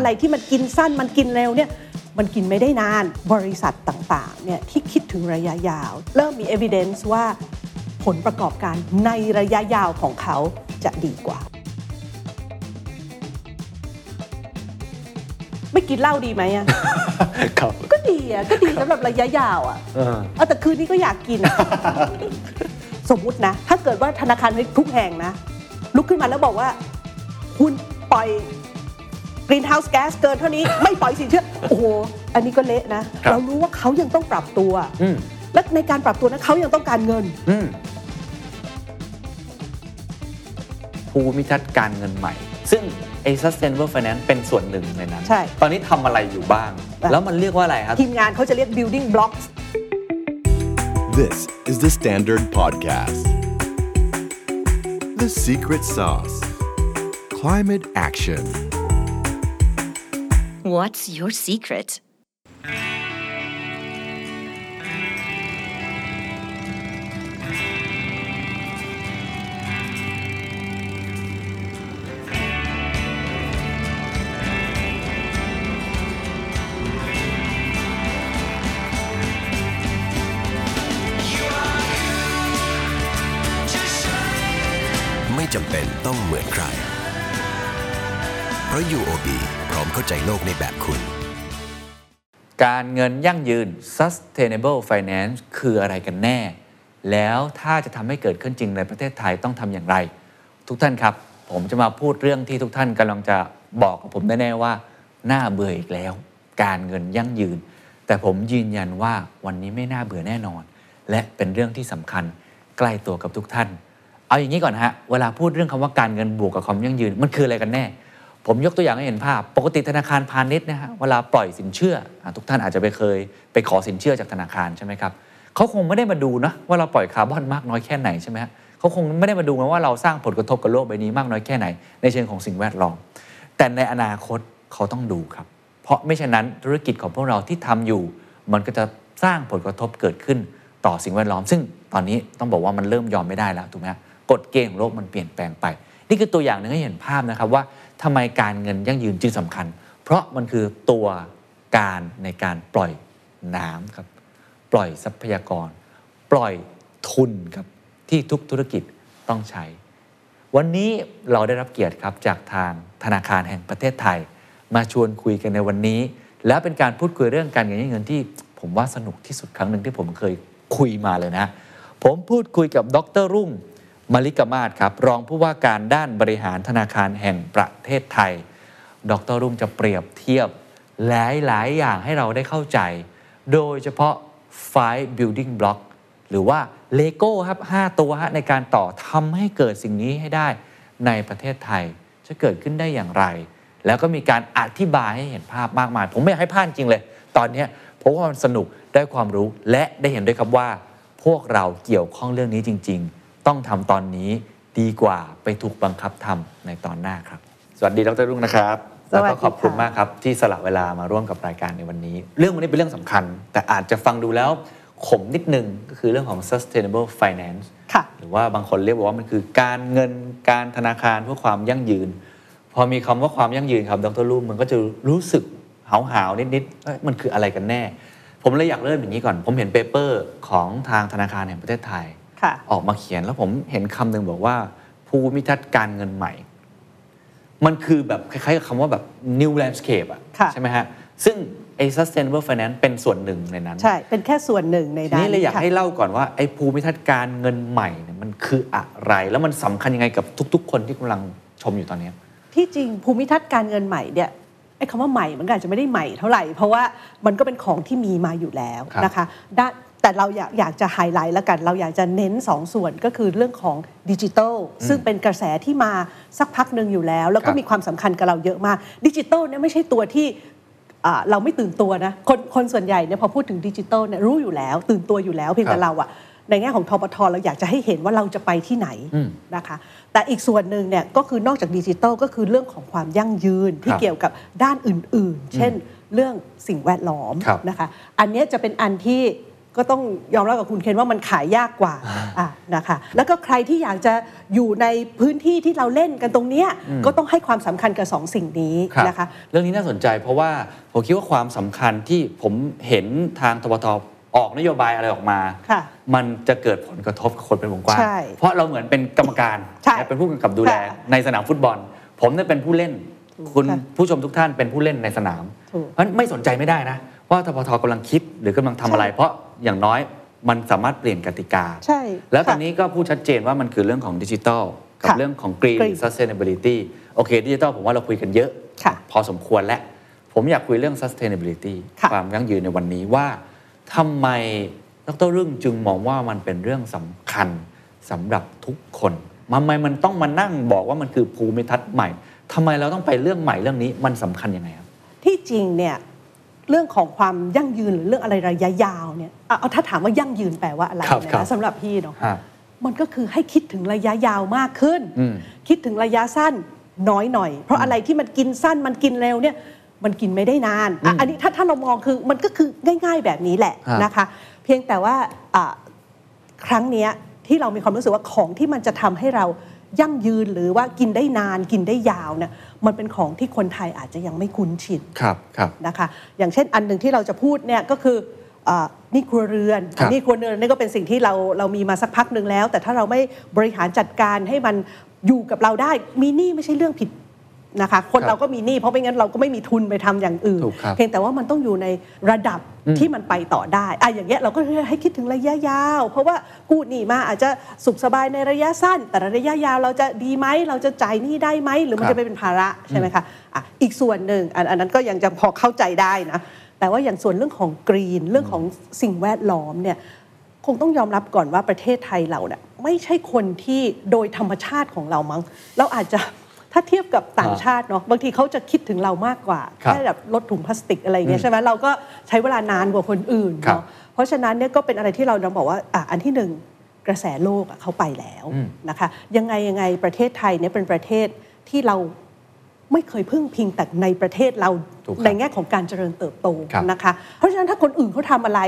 อะไรที่มันกินสั้นมันกินเร็วเนี่ยมันกินไม่ได้นานบริษัทต่างๆเนี่ยที่คิดถึงระยะยาว เริ่มมี evidence ว่าผลประกอบการในระยะยาวของเขาจะดีกว่า ไม่กินเหล้าดีไหมอะครับก็ดีอะก็ดีสำหรับระยะยาวอะเออเอาแต่คืนนี้ก็อยากกินอะสมมุตินะ ถ้าเกิดว่าธนาคารทุกแห่งนะ ลุกขึ้นมาแล้วบอกว่า คุณปล่อย greenhouse gas เกินเท่านี้ไม่ปล่อยสินเชื่อ โอ้โห อันนี้ก็เละนะ ครับ เรารู้ว่าเขายังต้องปรับตัว อืมและในการปรับตัวนั้นเขายังต้องการเงิน อืมภูมิทัศน์การเงินใหม่ ซึ่งไอ้ sustainable finance เป็นส่วนหนึ่งในนั้น ใช่ตอนนี้ทำอะไรอยู่บ้างแล้วมันเรียกว่าอะไรครับ ทีมงานเขาจะเรียก building blocks This is the Standard Podcast. The Secret Sauce Climate Action. What's your secret? ไม่จำเป็นต้องเหมือนใคร เพราะ UOB พร้อมเข้าใจโลกในแบบคุณ การเงินยั่งยืน sustainable finance คืออะไรกันแน่ แล้วถ้าจะทำให้เกิดขึ้นจริงในประเทศไทยต้องทำอย่างไร ทุกท่านครับ ผมจะมาพูดเรื่องที่ทุกท่านกำลังจะบอกกับผมแน่ๆว่า น่าเบื่ออีกแล้ว การเงินยั่งยืน แต่ผมยืนยันว่าวันนี้ไม่น่าเบื่อแน่นอน และเป็นเรื่องที่สำคัญใกล้ตัวกับทุกท่าน เอาอย่างนี้ก่อนฮะ เวลาพูดเรื่องคำว่าการเงินบวกกับความยั่งยืน มันคืออะไรกันแน่ ผมยกตัวอย่างให้เห็นภาพ ปกติธนาคารพาณิชย์นะฮะเวลาปล่อยสินเชื่อทุกท่านอาจจะไปเคยไปขอสินเชื่อจากธนาคารใช่ไหมครับเขาคงไม่ได้มาดูนะว่าเราปล่อยคาร์บอนมากน้อยแค่ไหนใช่ไหมฮะเขาคงไม่ได้มาดูนะว่าเราสร้างผลกระทบกับโลกใบนี้มากน้อยแค่ไหน ในเชิงของสิ่งแวดล้อมแต่ในอนาคตเขาต้องดูครับ เพราะไม่ฉะนั้นธุรกิจของพวกเราที่ทำอยู่ มันก็จะสร้างผลกระทบเกิดขึ้นต่อสิ่งแวดล้อม ซึ่งตอนนี้ต้องบอกว่ามันเริ่มยอมไม่ได้แล้วถูกไหมฮะกฎเกณฑ์ของโลกมันเปลี่ยนแปลงไป นี่คือตัวอย่างหนึ่งให้เห็นภาพนะครับว่า ทำไมการเงินยั่งยืนจึงสำคัญ เพราะมันคือตัวการในการปล่อยน้ำครับ ปล่อยทรัพยากร ปล่อยทุนครับที่ทุกธุรกิจต้องใช้ วันนี้เราได้รับเกียรติครับจากทางธนาคารแห่งประเทศไทย มาชวนคุยกันในวันนี้ และเป็นการพูดคุยเรื่องการเงินเงินที่ผมว่าสนุกที่สุดครั้งหนึ่งที่ผมเคยคุยมาเลยนะ ผมพูดคุยกับดรรุ่ง มาริกามาศครับรองผู้ว่าการด้านบริหารธนาคารแห่งประเทศไทย ดรรุ่งจะเปรียบเทียบหลาย ๆ อย่างให้เราได้เข้าใจ โดยเฉพาะ five building block หรือว่าเลโก้ครับ 5 ตัวฮะในการต่อทำให้เกิดสิ่งนี้ให้ได้ในประเทศไทยจะเกิดขึ้นได้อย่างไร แล้วก็มีการอธิบายให้เห็นภาพมากมาย ผมไม่อยากให้พลาดจริงเลย ตอนนี้เพราะว่ามันสนุกได้ความรู้และได้เห็นด้วยครับว่า พวกเราเกี่ยวข้องเรื่องนี้จริง ๆ ต้องทำตอนนี้ดีกว่าไปถูกบังคับทำในตอนหน้าครับ สวัสดีดรรุ่งนะครับสวัแล้วสดีก็ขอบคุณค่ะมากครับที่สละเวลามาร่วมกับรายการในวันนี้ เรื่องวันนี้เป็นเรื่องสำคัญ แต่อาจจะฟังดูแล้วขมนิดนึงก็คือเรื่องของ sustainable finance ค่ะหรือว่าบางคนเรียกว่ามันคือการเงินการธนาคารเพื่อความยั่งยืน พอมีคำว่าความยั่งยืนครับดรลูมมันก็จะรู้สึกหาวหาวๆนิดๆเอ้ยมันคืออะไรกันแน่ ผมเลยอยากเริ่มอย่างนี้ก่อน ผมเห็น paper ของทางธนาคารแห่งประเทศไทยค่ะ ออกมาเขียนแล้วผมเห็นคำหนึ่งบอกว่า ภูมิทัศน์การเงินใหม่ มันคือแบบคล้ายๆกับคำว่าแบบ new landscape อะค่ะใช่ไหมฮะ ซึ่งไอ้ sustainable finance เป็นส่วนหนึ่งในนั้น ใช่ เป็นแค่ส่วนหนึ่งในทีนั้นนี้เลยอยากค่ะให้เล่าก่อนว่าไอ้ภูมิทัศน์การเงินใหม่เนี่ยมันคืออะไร แล้วมันสำคัญยังไงกับทุก ๆ คนที่กำลังชมอยู่ตอนนี้ที่จริงภูมิทัศน์การเงินใหม่เนี่ยไอ้คำว่าใหม่มันก็อาจจะไม่ได้ใหม่เท่าไหร่ เพราะว่ามันก็เป็นของที่มีมาอยู่แล้วครับนะคะด้าน แต่เราอยากอยากจะไฮไลท์แล้วกัน เราอยากจะเน้น2ส่วนก็คือเรื่องของดิจิทัลซึ่งเป็นกระแสที่มาสักพักหนึ่งอยู่แล้ว แล้วคก็รับมีความสำคัญกับเราเยอะมากดิจิทัลเนี่ยไม่ใช่ตัวที่อ่าเราไม่ตื่นตัวนะคนคนส่วนใหญ่เนี่ยพอพูดถึงดิจิทัลเนี่ยรู้อยู่แล้ว ตื่นตัวอยู่แล้วเพียงครัแต่บเราอะในแง่ของทปทเราอยากจะให้เห็นว่าเราจะไปที่ไหนอืมนะคะแต่อีกส่วนหนึ่งเนี่ยก็คือนอกจากดิจิทัลก็คือเรื่องของความยั่งยืนที่ครับเกี่ยวกับด้านอื่น ๆ เช่น เรื่องสิ่งแวดล้อมครับนะคะอันเนี้ยจะเป็นอันที่ ก็ต้องยอมรับกับคุณเคนว่ามันขายยากกว่าอะนะคะแล้วก็ใครที่อยากจะอยู่ในพื้นที่ที่เราเล่นกันตรงเนี้ยก็ต้องให้ความสำคัญกับสองสิ่งนี้ครับนะคะเรื่องนี้น่าสนใจเพราะว่าผมคิดว่าความสำคัญที่ผมเห็นทางทบทออกนโยบายอะไรออกมาค่ะมันจะเกิดผลกระทบกับคนเป็นวงกว้างใช่เพราะเราเหมือนเป็นกรรมการใช่และเป็นผู้กำกับดูแลค่ะในสนามฟุตบอล ผมเนี่ยเป็นผู้เล่น คุณค่ะผู้ชมทุกท่านเป็นผู้เล่นในสนามถูกเพราะฉะนั้นไม่สนใจไม่ได้นะ ว่าทบทกำลังคิดหรือกำลังทำอะไร เพราะ อย่างน้อยมันสามารถเปลี่ยนกติกา ใช่ แล้วตอนค่ะนี้ก็พูดชัดเจนว่ามันคือเรื่องของดิจิทัลกับค่ะเรื่องของ Green Green Sustainability โอเคดิจิทัลผมว่าเราคุยกันเยอะค่ะพอสมควรแล้วผมอยากคุยเรื่อง sustainability ค่ะความยั่งยืนในวันนี้ว่าทำไมดรรึ่งจึงมองว่ามันเป็นเรื่องสำคัญสำหรับทุกคนทำไมมันต้องมานั่งบอกว่ามันคือภูมิทัศน์ใหม่ทำไมเราต้องไปเรื่องใหม่เรื่องนี้มันสำคัญยังไงครับ ที่จริงเนี่ย เรื่องของความยั่งยืนหรือเรื่องอะไรระยะยาวเนี่ยเอาเอาถ้าถามว่ายั่งยืนแปลว่าอะไรครับเนี่ยครับนะสำหรับพี่เนาะฮะมันก็คือให้คิดถึงระยะยาวมากขึ้นอืมคิดถึงระยะสั้นน้อยหน่อย เพราะอะไรที่มันกินสั้นมันกินเร็วเนี่ยมันกินไม่ได้นานอะอันนี้ถ้าถ้าเรามองคือมันก็คือง่าย ๆ แบบนี้แหละฮะนะคะ เพียงแต่ว่าอะครั้งเนี้ยที่เรามีความรู้สึกว่าของที่มันจะทำให้เรา ยั่งยืนหรือว่ากินได้นานกินได้ยาวเนี่ยมันเป็นของที่คนไทยอาจจะยังไม่คุ้นชินครับครับนะคะ อย่างเช่นอันหนึ่งที่เราจะพูดเนี่ยก็คืออาหนี่ครัวเรือนครับหนี่ครัวเรือนนี่ก็เป็นสิ่งที่เราเรามีมาสักพักหนึ่งแล้ว แต่ถ้าเราไม่บริหารจัดการให้มันอยู่กับเราได้ มีหนี้ไม่ใช่เรื่องผิด นะคะคนครับเราก็มีหนี้เพราะไม่งั้นเราก็ไม่มีทุนไปทำอย่างอื่นถูกครับเพียงแต่ว่ามันต้องอยู่ในระดับที่มันไปต่อได้อะอย่างเงี้ยเราก็ให้คิดถึงระยะยาว เพราะว่ากู้หนี้มาอาจจะสุขสบายในระยะสั้น แต่ระยะยาวเราจะดีไหมเราจะจ่ายหนี้ได้ไหมหรือมันครับจะไปเป็นภาระใช่ไหมคะอะอีกส่วนหนึ่งอันอันนั้นก็ยังจะพอเข้าใจได้นะแต่ว่าอย่างส่วนเรื่องของกรีนเรื่องของสิ่งแวดล้อมเนี่ยคงต้องยอมรับก่อนว่าประเทศไทยเราเนี่ยไม่ใช่คนที่โดยธรรมชาติของเรามั้งเราอาจจะ ถ้าเทียบกับต่างชาติเนาะบางทีเขาจะคิดถึงเรามากกว่าครับแค่แบบลดถุงพลาสติกอะไรอย่างเงี้ยใช่ไหมเราก็ใช้เวลานานกว่าคนอื่นครับเนาะเพราะฉะนั้นเนี่ยก็เป็นอะไรที่เราเราบอกว่าอะอันที่หนึ่งกระแสโลกอะเขาไปแล้วอืมนะคะยังไงยังไงประเทศไทยเนี่ยเป็นประเทศที่เรา ไม่เคยพึ่งพิงแต่ในประเทศเราถูกครับในแง่ของการเจริญเติบโตครับนะคะ เพราะฉะนั้นถ้าคนอื่นเขาทำอะไร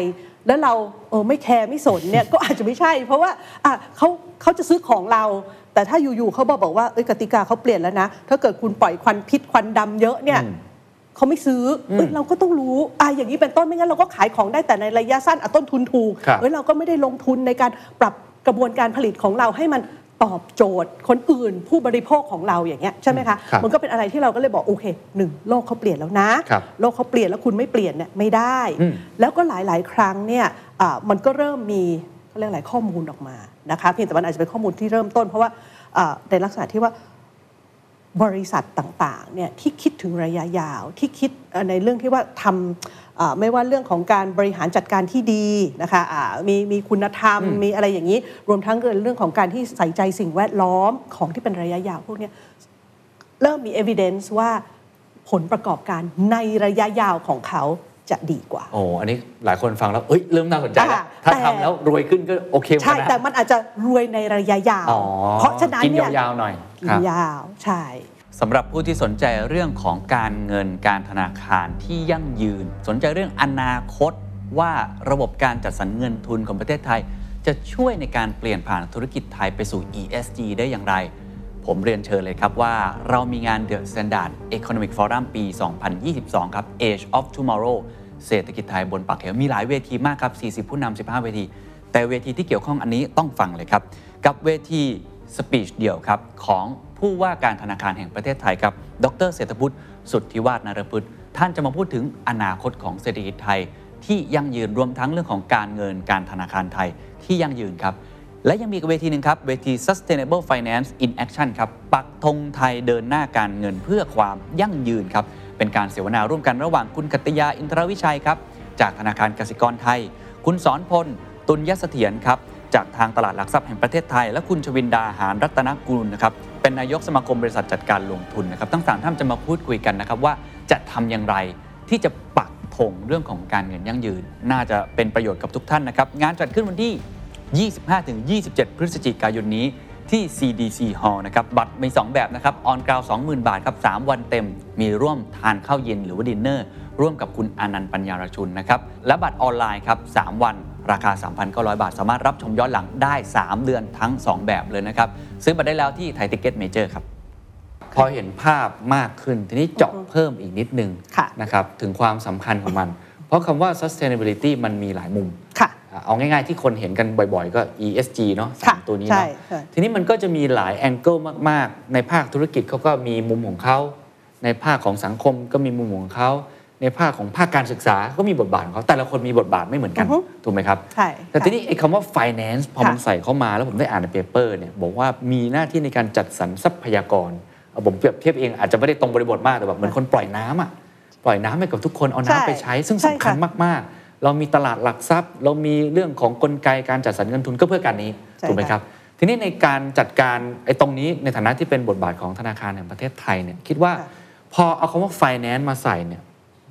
แล้วเราเออไม่แคร์ไม่สนเนี่ยก็อาจจะไม่ใช่ เพราะว่าอะเขาเขาจะซื้อของเรา แต่ถ้าอยู่ๆเขาบอกบอกว่าเอ้ยกติกาเขาเปลี่ยนแล้วนะถ้าเกิดคุณปล่อยควันพิษควันดำเยอะเนี่ยอืมเขาไม่ซื้ออเอ้ยเราก็ต้องรู้อะอย่างนี้เป็นต้นไม่งั้นเราก็ขายของได้แต่ในระยะสั้นอะต้นทุนถูกครับเอ้ยเราก็ไม่ได้ลงทุนในการปรับกระบวนการผลิตของเราให้มัน ตอบโจทย์คนอื่นผู้บริโภคของเราอย่างเงี้ยใช่ไหมคะครับมันก็เป็นอะไรที่เราก็เลยบอกโอเคหนึ่งโลกเขาเปลี่ยนแล้วนะครับโลกเขาเปลี่ยนแล้วคุณไม่เปลี่ยนเนี่ยไม่ได้อืมแล้วก็หลาย ๆ ครั้งเนี่ยอ่ามันก็เริ่มมีเขาเรียกอะไรข้อมูลออกมานะคะเพียงแต่มันอาจจะเป็นข้อมูลที่เริ่มต้น เพราะว่าอ่าในลักษณะที่ว่าบริษัทต่างๆเนี่ยที่คิดถึงระยะยาวที่คิดเอ่อในเรื่องที่ว่าทำเอ่อ ไม่ว่าเรื่องของการบริหารจัดการที่ดีนะคะอ่ามีมีคุณธรรมมีอะไรอย่างนี้ รวมทั้งเรื่องของการที่ใส่ใจสิ่งแวดล้อมของที่เป็นระยะยาวพวกเนี้ยเริ่มมี evidence ว่าผลประกอบการในระยะยาวของเขาจะดีกว่า โอ้อันนี้หลายคนฟังแล้ว เอ้ย เริ่มน่าสนใจแล้วอ่าถ้าแต่ทำแล้วรวยขึ้นก็โอเคเหมือนใช่กันนะแต่มันอาจจะรวยในระยะยาวอ๋อเพราะฉะนั้นกินเนี่ยยาวๆหน่อยกิคนรับยาว ใช่ สำหรับผู้ที่สนใจเรื่องของการเงินการธนาคารที่ยั่งยืน สนใจเรื่องอนาคตว่าระบบการจัดสรรเงินทุนของประเทศไทย จะช่วยในการเปลี่ยนผ่านธุรกิจไทยไปสู่ ESG ได้อย่างไร ผมเรียนเชิญเลยครับว่าเรามีงาน The Standard Economic Forum ปี 2022 ครับ Age of Tomorrow เศรษฐกิจไทยบนปากเหวมีหลายเวทีมากครับ 40 ผู้นำ15 เวที แต่เวทีที่เกี่ยวข้องอันนี้ต้องฟังเลยครับ กับเวทีสปีชเดี่ยวครับของ ผู้ว่าการธนาคารแห่งประเทศไทยครับ ดรเศรษฐพุทธสุทธิวาฒนารพุทธท่านจะมาพูดถึงอนาคตของเศรษฐกิจไทย ที่ยั่งยืนรวมทั้งเรื่องของการเงินการธนาคารไทยที่ยั่งยืนครับ และยังมีเวทีหนึ่งครับ เวที Sustainable Finance in Action ครับ ปักธงไทยเดินหน้าการเงินเพื่อความยั่งยืนครับ เป็นการเสวนาร่วมกันระหว่างคุณกัตยาอินทรวิชัยครับ จากธนาคารกสิกรไทย คุณสอนพล ตุลยเสถียรครับ จากทางตลาดหลักทรัพย์แห่งประเทศไทย และคุณชวินดาหารรัตนกุลนะครับเป็นนายกสมาคมบริษัทจัดการลงทุนนะครับทั้งสามท่านจะมาพูดคุยกันนะครับว่าจะทำอย่างไรที่จะปักธงเรื่องของการเงินยั่งยืน น่าจะเป็นประโยชน์กับทุกท่านนะครับงานจัดขึ้นวันที่ 25-27 พฤศจิกายนนี้ที่ CDC Hall นะครับ บัตรมี 2 แบบนะครับ ออนกราว20,000 บาทครับ 3 วันเต็ม มีร่วมทานข้าวเย็นหรือว่าดินเนอร์ ร่วมกับคุณอนันต์ปัญญารชุนนะครับ และบัตรออนไลน์ครับ 3 วัน ราคา 3,900 บาท สามารถรับชมย้อนหลังได้ 3 เดือนทั้ง 2 แบบเลยนะครับ ซื้อบัตรได้แล้วที่ Thai Ticket Major ครับ พอเห็นภาพมากขึ้น ทีนี้เจาะเพิ่มอีกนิดนึงค่ะนะครับถึงความสำคัญของมัน เพราะคำว่า sustainability มันมีหลายมุมค่ะอะเอาง่ายๆที่คนเห็นกันบ่อยๆ ก็ ESG เนาะสามค่ะตัวนี้ใช่เนาะใช่ทีนี้มันก็จะมีหลาย angle มากๆ ในภาคธุรกิจเขาก็มีมุมของเขาในภาคของสังคมก็มีมุมของเขา ในภาคของภาคการศึกษาก็มีบทบาทของเขาแต่ละคนมีบทบาทไม่เหมือนกันอือฮึถูกไหมครับ ใช่ แต่ค่ะทีนี้ไอ้คำว่า finance พอค่ะมันใส่เข้ามาแล้วผมได้อ่านในเปเปอร์เนี่ยบอกว่ามีหน้าที่ในการจัดสรรทรัพยากรเอาผมเปรียบเทียบเองอาจจะไม่ได้ตรงบริบทมากแต่แบบเหมือนคนปล่อยน้ำอะปล่อยน้ำให้กับทุกคนเอาใช่น้ำไปใช้ ซึ่งใช่สำคัญค่ะมากๆ เรามีตลาดหลักทรัพย์ เรามีเรื่องของกลไกการจัดสรรเงินทุนก็เพื่อการนี้ใช่ถูกไหมค่ะครับ ทีนี้ในการจัดการไอ้ตรงนี้ในฐานะที่เป็นบทบาทของธนาคารแห่งประเทศไทยเนี่ยคิดว่าค่ะพอเอาคำว่า finance มาใส่เนี่ย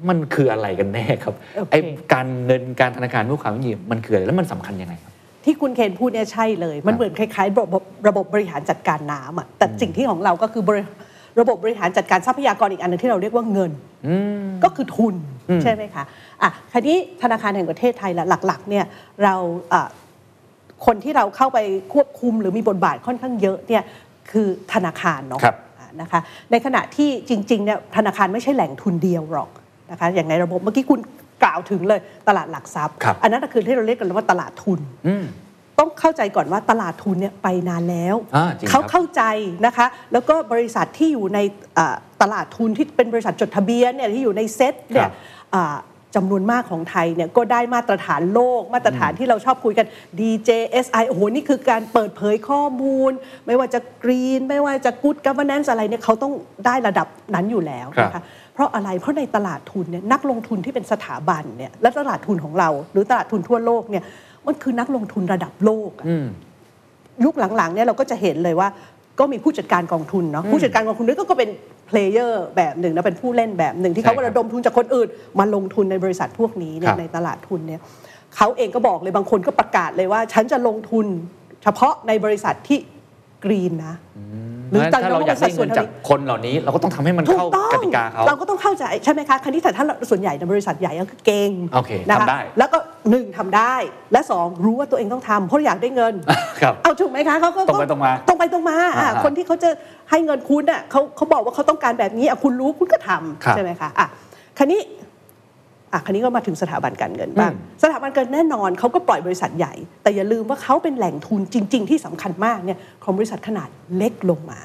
มันคืออะไรกันแน่ครับโอเคไอ้การเงินการธนาคารเพื่อความยั่งยืนมันคืออะไรแล้วมันสำคัญยังไงครับที่คุณเคนพูดเนี่ยใช่เลย มันเหมือนคล้ายๆระบบระบบบริหารจัดการน้ำอะแต่สิ่งที่ของเราก็คือบริระบบบริหารจัดการทรัพยากรอีกอันหนึงที่เราเรียกว่าเงินก็คือทุนใช่ไหมคะอะคราวนี้ธนาคารแห่งประเทศไทยละหลักๆเนี่ยเราอะคนที่เราเข้าไปควบคุมหรือมีบทบาทค่อนข้างเยอะเนี่ยคือธนาคารเนาะครับอะนะคะในขณะที่จริงๆเนี่ยธนาคารไม่ใช่แหล่งทุนเดียวหรอก นะคะอย่างในระบบเมื่อกี้คุณกล่าวถึงเลยตลาดหลักทรัพย์ครับอันนั้นนะคือที่เราเรียกกันว่าตลาดทุนอืมต้องเข้าใจก่อนว่าตลาดทุนเนี่ยไปนานแล้วอ่าจริงเขาครับเข้าใจนะคะ แล้วก็บริษัทที่อยู่ในอ่าตลาดทุนที่เป็นบริษัทจดทะเบียนเนี่ยที่อยู่ในเซ็ตเนี่ครัยบอ่าจำนวนมากของไทยเนี่ยก็ได้มาตรฐานโลก มาตรฐานที่เราชอบคุยกัน DJSI โอ้โห นี่คือการเปิดเผยข้อมูล ไม่ว่าจะ green ไม่ว่าจะ Good Governance อะไรเนี่ยเขาต้องได้ระดับนั้นอยู่แล้วนะครัคะบ เพราะอะไรเพราะในตลาดทุนเนี่ยนักลงทุนที่เป็นสถาบันเนี่ยและตลาดทุนของเรา หรือตลาดทุนทั่วโลกเนี่ยมันคือนักลงทุนระดับโลกอะอืมยุคหลังๆเนี่ยเราก็จะเห็นเลยว่าก็มีผู้จัดการกองทุนเนาะผู้จัดการกองทุนนี่ก็ก็เป็น player แบบหนึ่งนะเป็นผู้เล่นแบบหนึ่งที่เขาใช่ครับระดมทุนจากคนอื่น มาลงทุนในบริษัทพวกนี้เนี่ครับในตลาดทุนเนี่ยเขาเองก็บอกเลยบางคนก็ประกาศเลยว่า ฉันจะลงทุนเฉพาะในบริษัทที่กรีนนะ เพราะฉะนั้นถ้าเราอยากได้เงินจากคนเหล่านี้ เราก็ต้องทำให้มันถูเข้ากต้องกติกาเขาเราก็ต้องเข้าใจใช่ไหมคะคันที่แต่ถ้าเราส่วนใหญ่ในบริษัทใหญ่ก็คือเก่งโอเคนะคะทำได้แล้วก็หนึ่งทำได้ และสองรู้ว่าตัวเองต้องทำเพราะอยากได้เงินครับเอาถูกไหมคะเขาก็ตรงไปตรงมาตรงไปตรงมาอะอ่าคนที่เขาจะให้เงินคุณอะเขาเขาบอกว่าเขาต้องการแบบนี้อะคุณรู้คุณก็ทครับำใช่ไหมคะอะคันนี้ อะคันนี้ก็มาถึงสถาบันการเงินบ้างอืมสถาบันการเงินแน่นอนเขาก็ปล่อยบริษัทใหญ่ แต่อย่าลืมว่าเขาเป็นแหล่งทุนจริง ๆ ที่สำคัญมากเนี่ยของบริษัทขนาดเล็กลงมา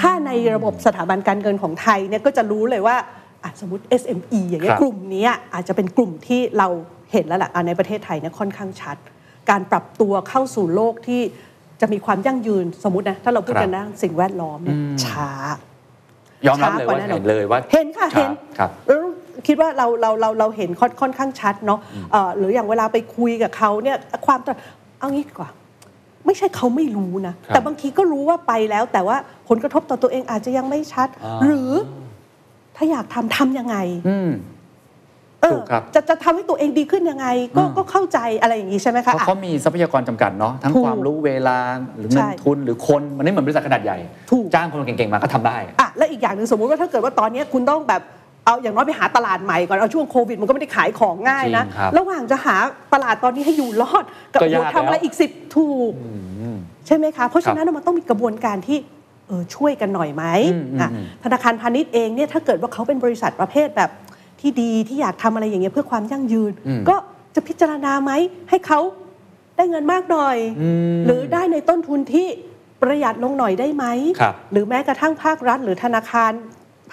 ถ้าในระบบสถาบันการเงินของไทยเนี่ยก็จะรู้เลยว่าอะสมมติ SME อย่างเงี้ครัยบกลุ่มเนี้ยอาจจะเป็นกลุ่มที่เราเห็นแล้วล่ะอะในประเทศไทยเนี่ยค่อนข้างชัด การปรับตัวเข้าสู่โลกที่จะมีความยั่งยืนสมมตินะถ้าเราพูดกันนะสิ่งแวดล้อมเนี่ยช้ายอมรับเลยว่าช้ากว่าแน่นอนเห็นเลยว่าเห็นค่ะช้าเห็น ครับแล้วคิดว่าเราเราเราเราเห็นค่อนค่อนข้างชัดเนาะเอ่อหรืออย่างเวลาไปคุยกับเขาเนี่ยความตระเอางี้ดีกว่าไม่ใช่เขาไม่รู้นะครับแต่บางทีก็รู้ว่าไปแล้ว แต่ว่าผลกระทบต่อตัวเองอาจจะยังไม่ชัดอ่าหรือถ้าอยากทำทำยังไงอืมเอถูอกครับจะจะทำให้ตัวเองดีขึ้นยังไง ก็อืมก็เข้าใจอะไรอย่างนี้ใช่ไหมเพคะราะอะเขามีทรัพยากรจำกัดเนาะทั้งถูกความรู้เวลาหรือเงิใช่นทุนหรือคนมันไม่เหมือนบริษัทขนาดใหญ่ถูกจ้างคนเก่งๆมาก็ทำได้อะและอีกอย่างหนึ่งสมมุติว่าถ้าเกิดว่าตอนนี้คุณต้องแบบ เอาอย่างน้อยไปหาตลาดใหม่ก่อนเอาช่วงโควิดมันก็ไม่ได้ขายของง่ายนะจริงครับระหว่างจะหาตลาดตอนนี้ให้อยู่รอดกับก็ยากโอ้โหทำอะไรแล้วอีกสิบถูกใช่ไหมคะ เพราะฉะนั้นมันต้องมีกระบวนการที่เออช่วยกันหน่อยไหมอืมอืมอะอืมธนาคารพาณิชย์เองเนี่ยถ้าเกิดว่าเขาเป็นบริษัทประเภทแบบที่ดีที่อยากทำอะไรอย่างเงี้ยเพื่อความยั่งยืน ก็จะพิจารณาไหมให้เขาได้เงินมากหน่อย หรือได้ในต้นทุนที่ประหยัดลงหน่อยได้ไหมครับหรือแม้กระทั่งภาครัฐ หรือธนาคาร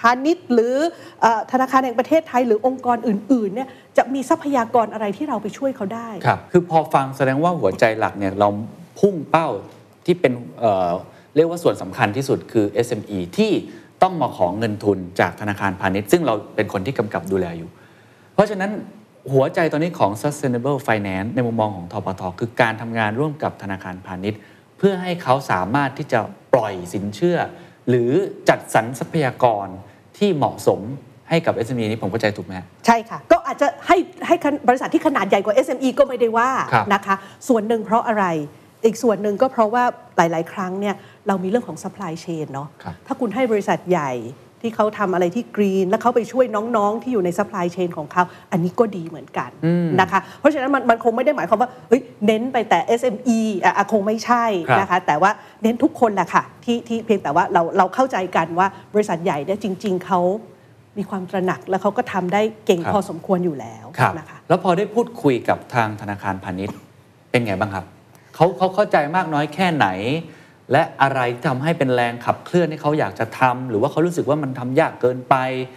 พาณิชย์ หรือธนาคารแห่งประเทศไทยหรือองค์กรอื่นๆเนี่ยจะมีทรัพยากรอะไรที่เราไปช่วยเขาได้ครับคือพอฟังแสดงว่าหัวใจหลักเนี่ยเราพุ่งเป้าที่เป็นเเรียกว่าส่วนสำคัญที่สุดคือ SME ที่ต้องมาของเงินทุนจากธนาคารพาณิชย์ ซึ่งเราเป็นคนที่กำกับดูแลอยู่ เพราะฉะนั้นหัวใจตอนนี้ของ sustainable finance ในมุมมองของทปทคือการทำงานร่วมกับธนาคารพาณิชย์ เพื่อให้เขาสามารถที่จะปล่อยสินเชื่อ หรือจัดสรรทรัพยากร ที่เหมาะสมให้กับ SME นี้ผมเข้าใจถูกไหมฮะใช่ค่ะ ก็อาจจะให้ให้ขนบริษัทที่ขนาดใหญ่กว่า SME ก็ไม่ได้ว่าครับนะคะ ส่วนหนึ่งเพราะอะไรอีกส่วนหนึ่งก็เพราะว่าหลาย ๆ ครั้งเนี่ยเรามีเรื่องของ supply chain เนาะครับถ้าคุณให้บริษัทใหญ่ ที่เขาทำอะไรที่ green แล้วเขาไปช่วยน้องๆ ที่อยู่ใน supply chain ของเขา อันนี้ก็ดีเหมือนกันนะคะ เพราะฉะนั้นมันมันคงไม่ได้หมายความว่าเฮ้ยเน้นไปแต่ SME อะอะคงไม่ใช่นะคะ แต่ว่าเน้นทุกคนแหละค่ะที่ที่เพียงแต่ว่าเราเราเข้าใจกันว่าบริษัทใหญ่เนี่ยจริง ๆเขามีความตระหนักแล้วเขาก็ทำได้เก่งพอสมควรอยู่แล้วครับนะคะแล้วพอได้พูดคุยกับทางธนาคารพาณิชย์เป็นไงบ้างครับเขาเขาเข้าใจมากน้อยแค่ไหน และอะไรที่ทำให้เป็นแรงขับเคลื่อนให้เขาอยากจะทำหรือว่าเขารู้สึกว่ามันทำยากเกินไป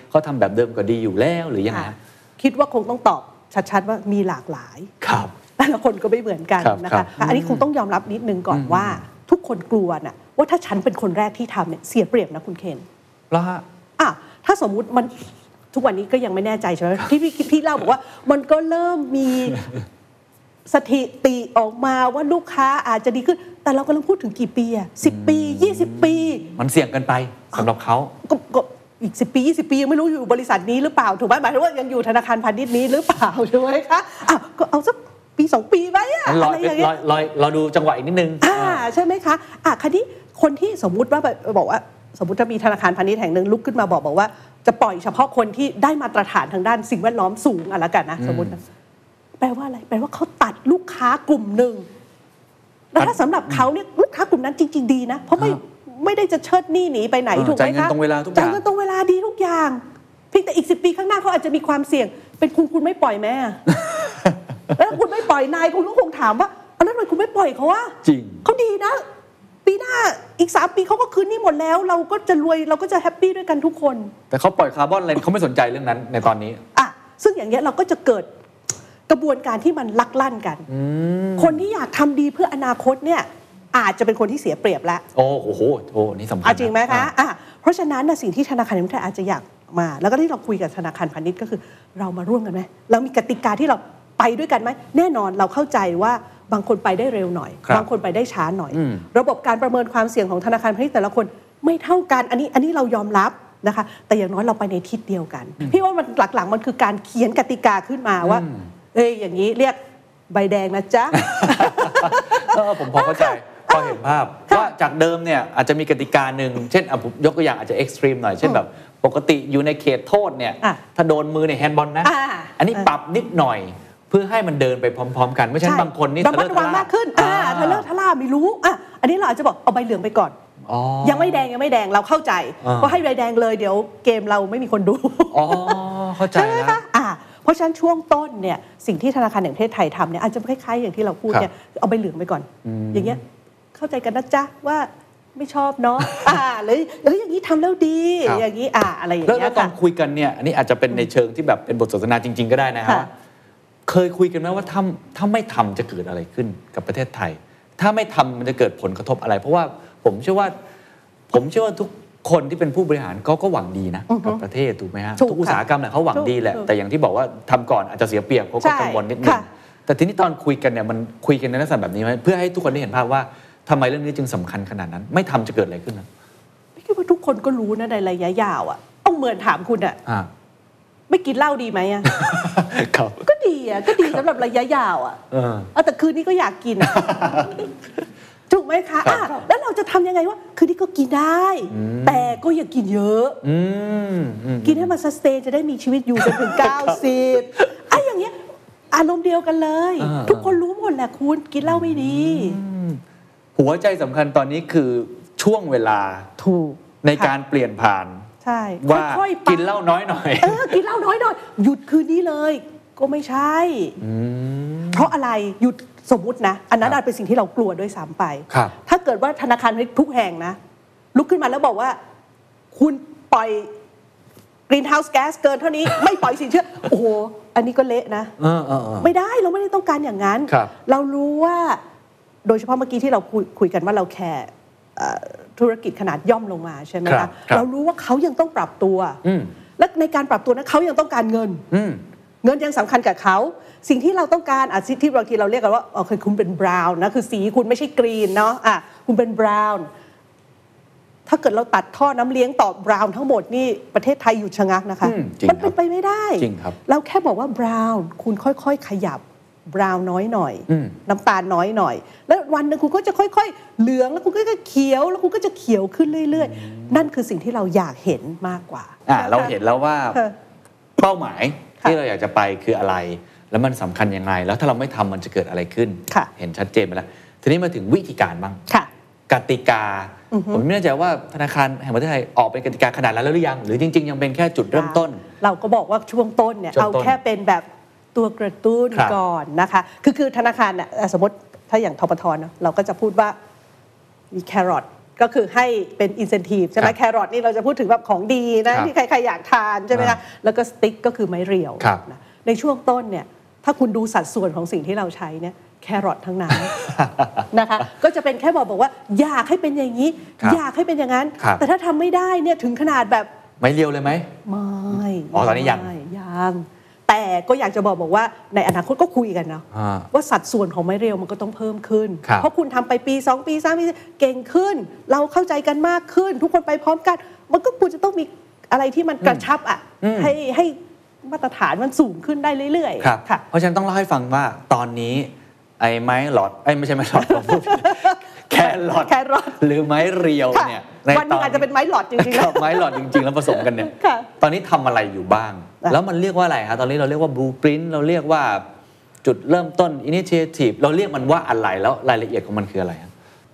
เขาทำแบบเดิมก็ดีอยู่แล้วหรือยังไงค่ะฮะคิดว่าคงต้องตอบชัดๆว่ามีหลากหลายครับแต่ละคนก็ไม่เหมือนกันครับนะครัคะบอันนี้คงต้องยอมรับนิดนึงก่อนว่า ทุกคนกลัวน่ะว่าถ้าฉันเป็นคนแรกที่ทำเนี่ยเสียเปรียบนะคุณเคนแล้วฮะอะถ้าสมมุติมันทุกวันนี้ก็ยังไม่แน่ใจใช่ไหมที่พี่พี่เล่าบอกว่ามันก็เริ่มมี สถิติออกมาว่าลูกค้าอาจจะดีขึ้น แต่เรากำลังพูดถึงกี่ปีอะสิปี 20 ปี มันเสี่ยงเกินไปสำหรับเขาก็ก็อีกสิปี 20 ปียังไม่รู้อยู่บริษัทนี้หรือเปล่าถูกไหมหมายถึงว่ายังอยู่ธนาคารพาณิชย์นี้หรือเปล่าถูกไหมคะอ้าวก็เอาสักปีสองปีไว้อะรออะไรอย่างเงี้รอย รอเราดูจังหวะอีกนิดนึงอ่าใช่ไหมคะอะคันนี้คนที่สมมุติว่าแบบบอกว่า สมมติถ้ามีธนาคารพาณิชย์แห่งหนึ่งลุกขึ้นมาบอกบอกว่า จะปล่อยเฉพาะคนที่ได้มาตรฐานทางด้านสิ่งแวดล้อมสูงอะละกันนะสมมตินะ แปลว่าอะไร แปลว่าเขาตัดลูกค้ากลุ่มหนึ่งแล้วถ้าสำหรับเขาเนี่ยลูกค้ากลุ่มนั้นจริง ๆ ดีนะ เพราะไม่ครับไม่ได้จะเชิดหนี้หนีไปไหนเออถูกไหมจ่ายเงินคะตรงเวลาทุกอย่างจ่ายเงินตรงเวลาดีทุกอย่างเพียงแต่อีกสิปีข้างหน้าเขาอาจจะมีความเสี่ยง เป็นคุณคุณไม่ปล่อยแม่แล้วคุณไม่ปล่อยนายคุณก็คงถามว่าเอาแล้วทำไมคุณไม่ปล่อยเขาวะจริงเขาดีนะ ปีหน้าอีกสามปีเขาก็คืนหนี่หมดแล้ว เราก็จะรวยเราก็จะแฮปปี้ด้วยกันทุกคน แต่เขาปล่อยคาร์บอนอะไรเขาไม่สนใจเรื่องนั้นในตอนนี้อะซึ่งอย่างเงี้ยเราก็จะเกิด กระบวนการที่มันลักลั่นกัน คนที่อยากทำดีเพื่ออนาคตเนี่ยอาจจะเป็นคนที่เสียเปรียบแล้วโอ้โหโหโอ้นี่สำคัญอะจริงไหมคะอ่อะเพราะฉะนั้นนะสิ่งที่ธนาคารแห่งประเทศไทยอาจจะอยากมา แล้วก็ที่เราคุยกับธนาคารพาณิชย์ก็คือ เรามาร่วมกันไหมเรามีกติกาที่เราไปด้วยกันไหมแน่นอนเราเข้าใจว่าบางคนไปได้เร็วหน่อยครับบางคนไปได้ช้าหน่อยอืมระบบการประเมินความเสี่ยงของธนาคารพาณิชย์แต่ละคนไม่เท่ากันอันนี้อันนี้เรายอมรับนะคะแต่อย่างน้อยเราไปในทิศเดียวกัน พี่ว่ามันหลักๆมันคือการเขียนกติกาขึ้นมาว่า เอ้ยอย่างนี้เรียกใบแดงนะจ๊ะเออผมพอเข้าใจพอเห็นภาพว่าจากเดิมเนี่ยอาจจะมีกติกาหนึ่งเช่นอะผมยกตัวอย่างอาจจะเอ็กซ์ตรีมหน่อยเช่นแบบปกติอยู่ในเขตโทษเนี่ยอะถ้าโดนมือในแฮนด์บอลนะอ่าอันนี้ปรับนิดหน่อยเพื่อให้มันเดินไปพร้อม ๆ กันไม่ใช่บางคนนี่ระมัดระวังมากขึ้นอ่าอ่ทะเลาะทะล่าไม่รู้อะอันนี้เราอาจจะบอกเอาใบเหลืองไปก่อนอ๋อยังไม่แดงยังไม่แดงเราเข้าใจอ่าเพราะให้ใบแดงเลยเดี๋ยวเกมเราไม่มีคนดูอ๋อเข้าใจใช่ไหมแล้วคะอ่า เพราะฉะนั้นช่วงต้นเนี่ยสิ่งที่ธนาคารแห่งประเทศไทยทำเนี่ยอาจจะคล้ายๆอย่างที่เราพูดเนี่ยเอาใบเหลืองไปก่อน อย่างเงี้ยเข้าใจกันนะจ๊ะว่าไม่ชอบเนาะอ่าหรือเอ้ยอย่างนี้ทำแล้วดีครับอย่างนี้อ่าอะไรอย่างแล้วเงี้แล้ยวตอนค่ะคุยกันเนี่ยอันนี้อาจจะเป็นในเชิงที่แบบเป็นบทสนทนาจริง ๆ ก็ได้นะฮะค่ะว่าเคยคุยกันไหมว่าถ้าถ้าไม่ทำจะเกิดอะไรขึ้นกับประเทศไทย ถ้าไม่ทำมันจะเกิดผลกระทบอะไร เพราะว่าผมเชื่อว่า ผมเชื่อว่าทุก คนที่เป็นผู้บริหารเขาก็หวังดีนะอือฮึกับประเทศถูกไหมฮะถูกทุกอุตสาหกรรมแหละเขาหวังดีแหละถูกแต่อย่างที่บอกว่าทำก่อนอาจจะเสียเปรียบเขาก็ใช่กังวลนิดนึงค่ะแต่ทีนี้ตอนคุยกันเนี่ยมันคุยกันในลักษณะแบบนี้ไหมเพื่อให้ทุกคนได้เห็นภาพว่าทำไมเรื่องนี้จึงสำคัญขนาดนั้น ไม่ทำจะเกิดอะไรขึ้นนะพี่คิดว่าทุกคนก็รู้นะในระยะยาวอะต้องเหมือนถามคุณอะอ่าไม่กินเหล้าดีไหมอะครับก็ดีอะก็ดีสำหรับระยะยาวอะเออเอาแต่คืนนี้ก็อยากกินอะ ถูกไหมคะครับอะแล้วเราจะทำยังไงว่า คืนนี้ก็กินได้ แต่ก็อย่ากินเยอะอืมอืมกินให้มันสเตนจะได้มีชีวิตอยู่จนถึง 90อะอย่างเงี้ยอารมณ์เดียวกันเลยอ่าทุกคนรู้หมดแหละคุณกินเหล้าไม่ดี หัวใจสำคัญตอนนี้คือช่วงเวลาถูกในการเปลี่ยนผ่านใช่ว่าค่อยๆไปกินเหล้าน้อยหน่อยเออกินเหล้าน้อยหน่อย หยุดคืนนี้เลย ก็ไม่ใช่เพราะอะไรหยุด สมมุตินะ อันนั้นครับอาจเป็นสิ่งที่เรากลัวด้วยซ้ำไปครับถ้าเกิดว่าธนาคารพาณิชย์ทุกแห่งนะ ลุกขึ้นมาแล้วบอกว่า คุณปล่อยกรีน h ฮ u s e แก๊สเกินเท่านี้ไม่ปล่อยสินเชื่อ โอ้โห อันนี้ก็เละนะเออเออเออไม่ได้เราไม่ได้ต้องการอย่างนั้นครับเรารู้ว่าโดยเฉพาะเมื่อกี้ที่เราคุยคุยกันว่าเราแคร์เอ่อธุรกิจขนาดย่อมลงมาใช่ไหมครัคะบครับเรารู้ว่าเขายังต้องปรับตัวอืมและในการปรับตัวนั้นเขายังต้องการเงินอืม เงินยังสำคัญกับเขาสิ่งที่เราต้องการอะที่บางทีเราเรียกกันว่าโอเคคุณเป็นบราวน์นะคือสีคุณไม่ใช่กรีนเนาะอะคุณเป็นบราวน์ถ้าเกิดเราตัดท่อน้ำเลี้ยงต่อบราวน์ทั้งหมดนี่ประเทศไทยหยุดชะงักนะคะอืมจริงมันครัเป็บนไปไม่ได้จริงครับเราแค่บอกว่าบราวน์คุณค่อยๆขยับบราวน์น้อยหน่อยอืมน้ำตาลน้อยหน่อย แล้ววันหนึ่งคุณก็จะค่อย ๆ เหลืองแล้วคุณก็จะเขียวแล้วคุณก็จะเขียวขึ้นเรื่อย ๆ นั่นคือสิ่งที่เราอยากเห็นมากกว่าอ่าะคะเราเห็นแล้วว่าค่ะเป้าหมายค่ะ ที่เราอยากจะไปคืออะไร แล้วมันสำคัญยังไง แล้วถ้าเราไม่ทำมันจะเกิดอะไรขึ้นค่ะเห็นชัดเจนไปแล้ว ทีนี้มาถึงวิธีการบ้างค่ะกติกาอือฮึผมไม่แน่ใจว่าธนาคารแห่งประเทศไทยออกเป็นกติกาขนาดนั้นแล้วหรือยัง หรือจริง ๆ ยังเป็นแค่จุดเริ่มต้น เราก็บอกว่าช่วงต้นเนี่ยช่วงเอาต้นแค่เป็นแบบตัวกระตุ้นครับก่อนนะคะ คือคือธนาคารเนี่ยเอ่อสมมติถ้าอย่างธปทเนอะเราก็จะพูดว่ามีแครอท ก็คือให้เป็นอินเซนティブใช่ไหม ครับ แครอทนี่เราจะพูดถึงแบบของดีนะครับ ที่ใครๆอยากทานใช่ไหม อ่า คะแล้วก็สติ๊กก็คือไม้เรียว ครับ นะในช่วงต้นเนี่ยถ้าคุณดูสัดส่วนของสิ่งที่เราใช้เนี่ยแครอททั้งนั้น นะคะก็จะเป็นแค่บอกบอกว่า อยากให้เป็นอย่างนี้ ครับ อยากให้เป็นอย่างนั้น ครับ แต่ถ้าทำไม่ได้เนี่ยถึงขนาดแบบ ไม่เรียวเลยไหม ไม่ อ๋อตอนนี้ยัง ไม่ยัง แต่ก็อยากจะบอกบอกว่าในอนาคตก็คุยกันเนาะอ่าว่าสัดส่วนของไม้เรียวมันก็ต้องเพิ่มขึ้นครับเพราะคุณทำไปปี 2 ปี3ปีเก่งขึ้น เราเข้าใจกันมากขึ้น ทุกคนไปพร้อมกัน มันก็ควรจะต้องมีอะไรที่มันกระชับอะอืมให้ให้มาตรฐานมันสูงขึ้นได้เรื่อยครับค่ะเพราะฉะนั้นต้องเล่าให้ฟังว่าตอนนี้ไอ้ไม้หลอดไอ้ยไม่ใช่ไม้หลอดผมพูดแครอทแครอทหรือไม้เรียวค่ะเนี่ยวันหนึงอาจจะเป็นไม้หลอดจริงๆนะครับไม้หลอดจริงๆ แล้วผสมกันเนี่ยค่ะตอนนี้ทำอะไรอยู่บ้างอะ แล้วมันเรียกว่าอะไรฮะตอนนี้เราเรียกว่า blueprint เราเรียกว่าจุดเริ่มต้น initiative เราเรียกมันว่าอะไรแล้วรายละเอียดของมันคืออะไรฮะ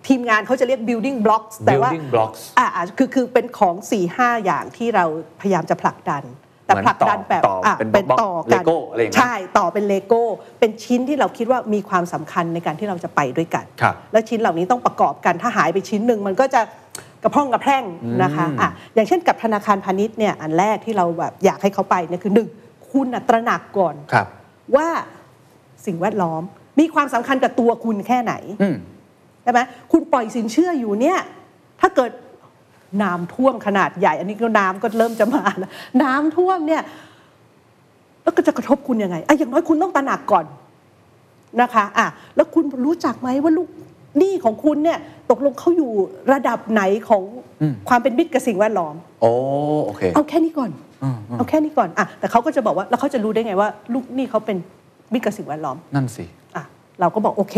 ทีมงานเขาจะเรียก building blocks แต่ว่า building blocks อ่าอ่าคือคือเป็นของสี่ห้าอย่างที่เราพยายามจะผลักดัน แต่เหมือนผลักดันแบบต่อต่อเป็นเป็นบล็อกต่อเลโก้กันอะไรอย่างนั้นใช่ต่อเป็นเลโก้ เป็นชิ้นที่เราคิดว่ามีความสำคัญในการที่เราจะไปด้วยกันครับและชิ้นเหล่านี้ต้องประกอบกันถ้าหายไปชิ้นหนึ่งมันก็จะ กระพร่องกระแพร่งนะคะอะอย่างเช่นกับธนาคารพาณิชย์เนี่ยอันแรกที่เราแบบอยากให้เขาไปเนี่ยคือหนึ่งคุณน่ะตระหนักก่อนครับว่าสิ่งแวดล้อมมีความสำคัญกับตัวคุณแค่ไหนอืมใช่ไหมคุณปล่อยสินเชื่ออยู่เนี่ย ถ้าเกิดน้ำท่วมขนาดใหญ่ อันนี้ก็น้ำก็เริ่มจะมาแล้วน้ำท่วมเนี่ย แล้วก็จะกระทบคุณยังไงอะอย่างน้อยคุณต้องตระหนักก่อนนะคะ อะ แล้วคุณรู้จักไหมว่าลูก หนี้ของคุณเนี่ยตกลงเขาอยู่ระดับไหนของอืมความเป็นมิตรกับสิ่งแวดล้อมโอ้โอเคเอาแค่นี้ก่อนอืมอืมเอาแค่นี้ก่อนอะแต่เขาก็จะบอกว่าแล้วเขาจะรู้ได้ไงว่า ลูกหนี้เขาเป็นมิตรกับสิ่งแวดล้อม นั่นสิอะเราก็บอกโอเค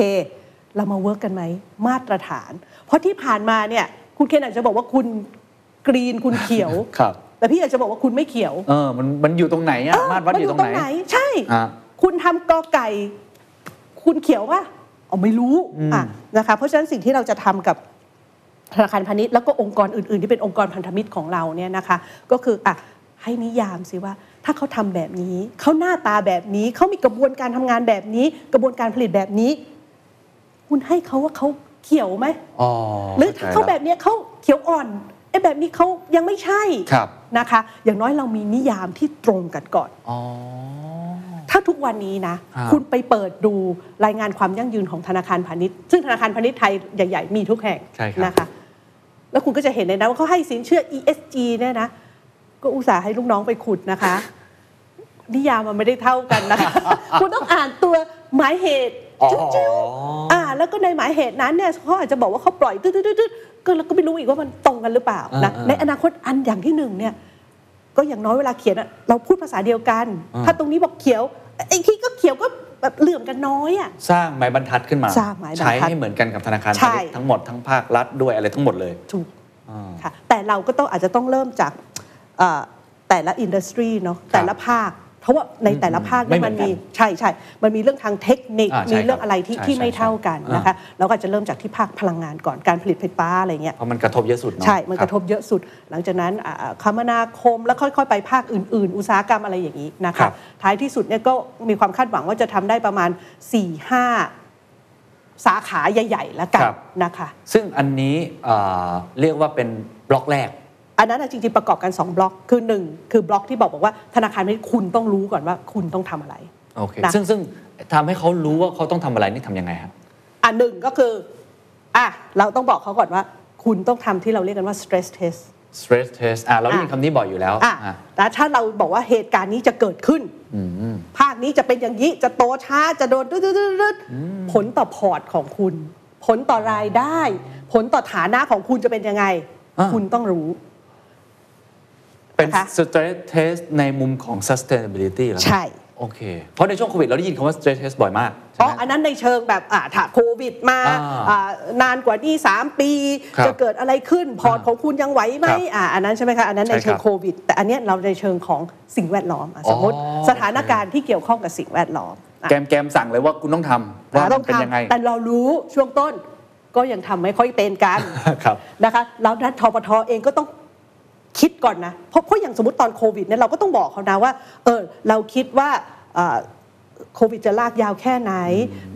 เรามา work กันไหมมาตรฐาน เพราะที่ผ่านมาเนี่ย คุณเคนอาจจะบอกว่าคุณกรีนคุณเขียวครับแต่พี่อยากจะบอกว่าคุณไม่เขียว เออมันมันอยู่ตรงไหนอะเออมาตรวัดอยู่ตรงไหน ใช่อะคุณทำกอไก่ คุณเขียวปะ อ๋อไม่รู้อะนะคะเพราะฉะนั้นสิ่งที่เราจะทำกับธนาคารพาณิชย์แล้วก็องค์กรอื่น ๆ ที่เป็นองค์กรพันธมิตรของเราเนี่ยนะคะ ก็คืออะให้นิยามสิว่า ถ้าเขาทำแบบนี้ เขาหน้าตาแบบนี้ เขามีกระบวนการทำงานแบบนี้ กระบวนการผลิตแบบนี้ คุณให้เขาว่าเขาเขียวไหมอ๋อหรือถ้าเขาข้ใจแบบเนี้ยเขาเขียวอ่อนไอ้แบบนี้เขายังไม่ใช่ครับนะคะ อย่างน้อยเรามีนิยามที่ตรงกันก่อนอ๋อ ถ้าทุกวันนี้นะครับคุณไปเปิดดูรายงานความยั่งยืนของธนาคารพาณิชย์ ซึ่งธนาคารพาณิชย์ไทยใหญ่ ๆ มีทุกแห่งใช่ครับนะคะ แล้วคุณก็จะเห็นเลยนะว่าเขาให้สินเชื่อ ESG เนี่ยนะ ก็อุตส่าห์ให้ลูกน้องไปขุดนะคะ นิยามมันไม่ได้เท่ากันนะคะ คุณต้องอ่านตัวหมายเหตุอ๋อจิ๊วๆอ่า แล้วก็ในหมายเหตุนั้นเนี่ยเขาอาจจะบอกว่าเขาปล่อยตืดๆๆก็เราก็ไม่รู้อีกว่ามันตรงกันหรือเปล่านะอ่าๆในอนาคตอันอย่างที่หนึ่งเนี่ยก็อย่างน้อยเวลาเขียนอะเราพูดภาษาเดียวกันอ่าถ้าตรงนี้บอกเขียว ไอ้ที่ก็เขียวก็แบบเหลื่อมกันน้อยอะสร้างไม้บรรทัดขึ้นมาสร้างไม้บรรทัดใช้ให้เหมือนกันกับธนาคารใช่พาณิชย์ทั้งหมดทั้งภาครัฐด้วยอะไรทั้งหมดเลยถูกอ่าค่ะแต่เราก็ต้องอาจจะต้องเริ่มจากเอ่อแต่ละอินดัสทรีเนาะแต่ละภาค เพราะว่าในแต่ละภาคไม่เนี่ยเหมืมัอนนกันมีใช่ใช่มันมีเรื่องทางเทคนิคอ่าใช่มีเรื่องอะไรที่ครับที่ใช่ไม่ใช่เท่ากันอ่านนะคะเราก็อาจจะเริ่มจากที่ภาคพลังงานก่อนการผลิตไฟฟ้าอะไรเงี้ยเพราะมันกระทบเยอะสุดเนาะใช่มันกระทคบเยอะสุด หลังจากนั้นอ่าคมนาคมแล้วค่อยๆ ไปภาคอื่น ๆ อุตสาหกรรมอะไรอย่างนี้นะครัคะบท้ายที่สุดเนี่ยก็มีความคาดหวังว่าจะทำได้ประมาณ4-5สาขาใหญ่ ๆ แล้วกันครับนะคะ ซึ่งอันนี้เอ่อเรียกว่าเป็นบล็อกแรก อันนั้นนะจริงๆประกอบกัน 2 บล็อก คือ 1 คือบล็อกที่บอกบอกว่าธนาคารนี้คุณต้องรู้ก่อนว่าคุณต้องทำอะไรโอเคนะซึ่งซึ่งทำให้เขารู้ว่าเขาต้องทำอะไรนี่ทำยังไงครับอันหนึ่งก็คืออะเราต้องบอกเขาก่อนว่า คุณต้องทำที่เราเรียกกันว่า stress test stress test อะเราได้ยินอะคำนี้บ่อยอยู่แล้วอะอะแต่ถ้าเราบอกว่าเหตุการณ์นี้จะเกิดขึ้นภาคนี้จะเป็นอย่างนี้ จะโตช้า จะโดนดืดๆๆๆผลต่อพอร์ตของคุณ ผลต่อรายได้ ผลต่อฐานะของคุณจะเป็นยังไงอ่าคุณต้องรู้ เป็นนะคะ stress test ในมุมของ sustainability แล้วใช่โอ้โอเค เพราะในช่วงโควิดเราได้ยินคำว่า stress test บ่อยมากใช่อ๋อไหม อันนั้นในเชิงแบบอ่าถ้าโควิดมาอ่าอ่านานกว่านี้3ปี ครับจะเกิดอะไรขึ้นพอร์ตอ่าของคุณยังไหวไหมครับอ่าอันนั้นใช่ไหมคะ อันนั้นในใช่เชิครังบโควิด แต่อันเนี้ยเราในเชิงของสิ่งแวดล้อมอะสมมติอ๋อ สถานการณ์ที่เกี่ยวข้องกับสิ่งแวดล้อมอะแกมแกมสั่งเลยว่าคุณต้องทำว่าอ่ามัต้อนงเป็นยังไง ทำแต่เรารู้ช่วงต้นก็ยังทำไม่ค่อยเป็นกัน ครับ นะคะแล้วนั้นทปทเองก็ต้อง คิดก่อนนะเพราะเพราะอย่างสมมติตอนโควิดเนี่ยเราก็ต้องบอกเขานะว่าเออเราคิดว่าเอ่อโควิดจะลากยาวแค่ไหน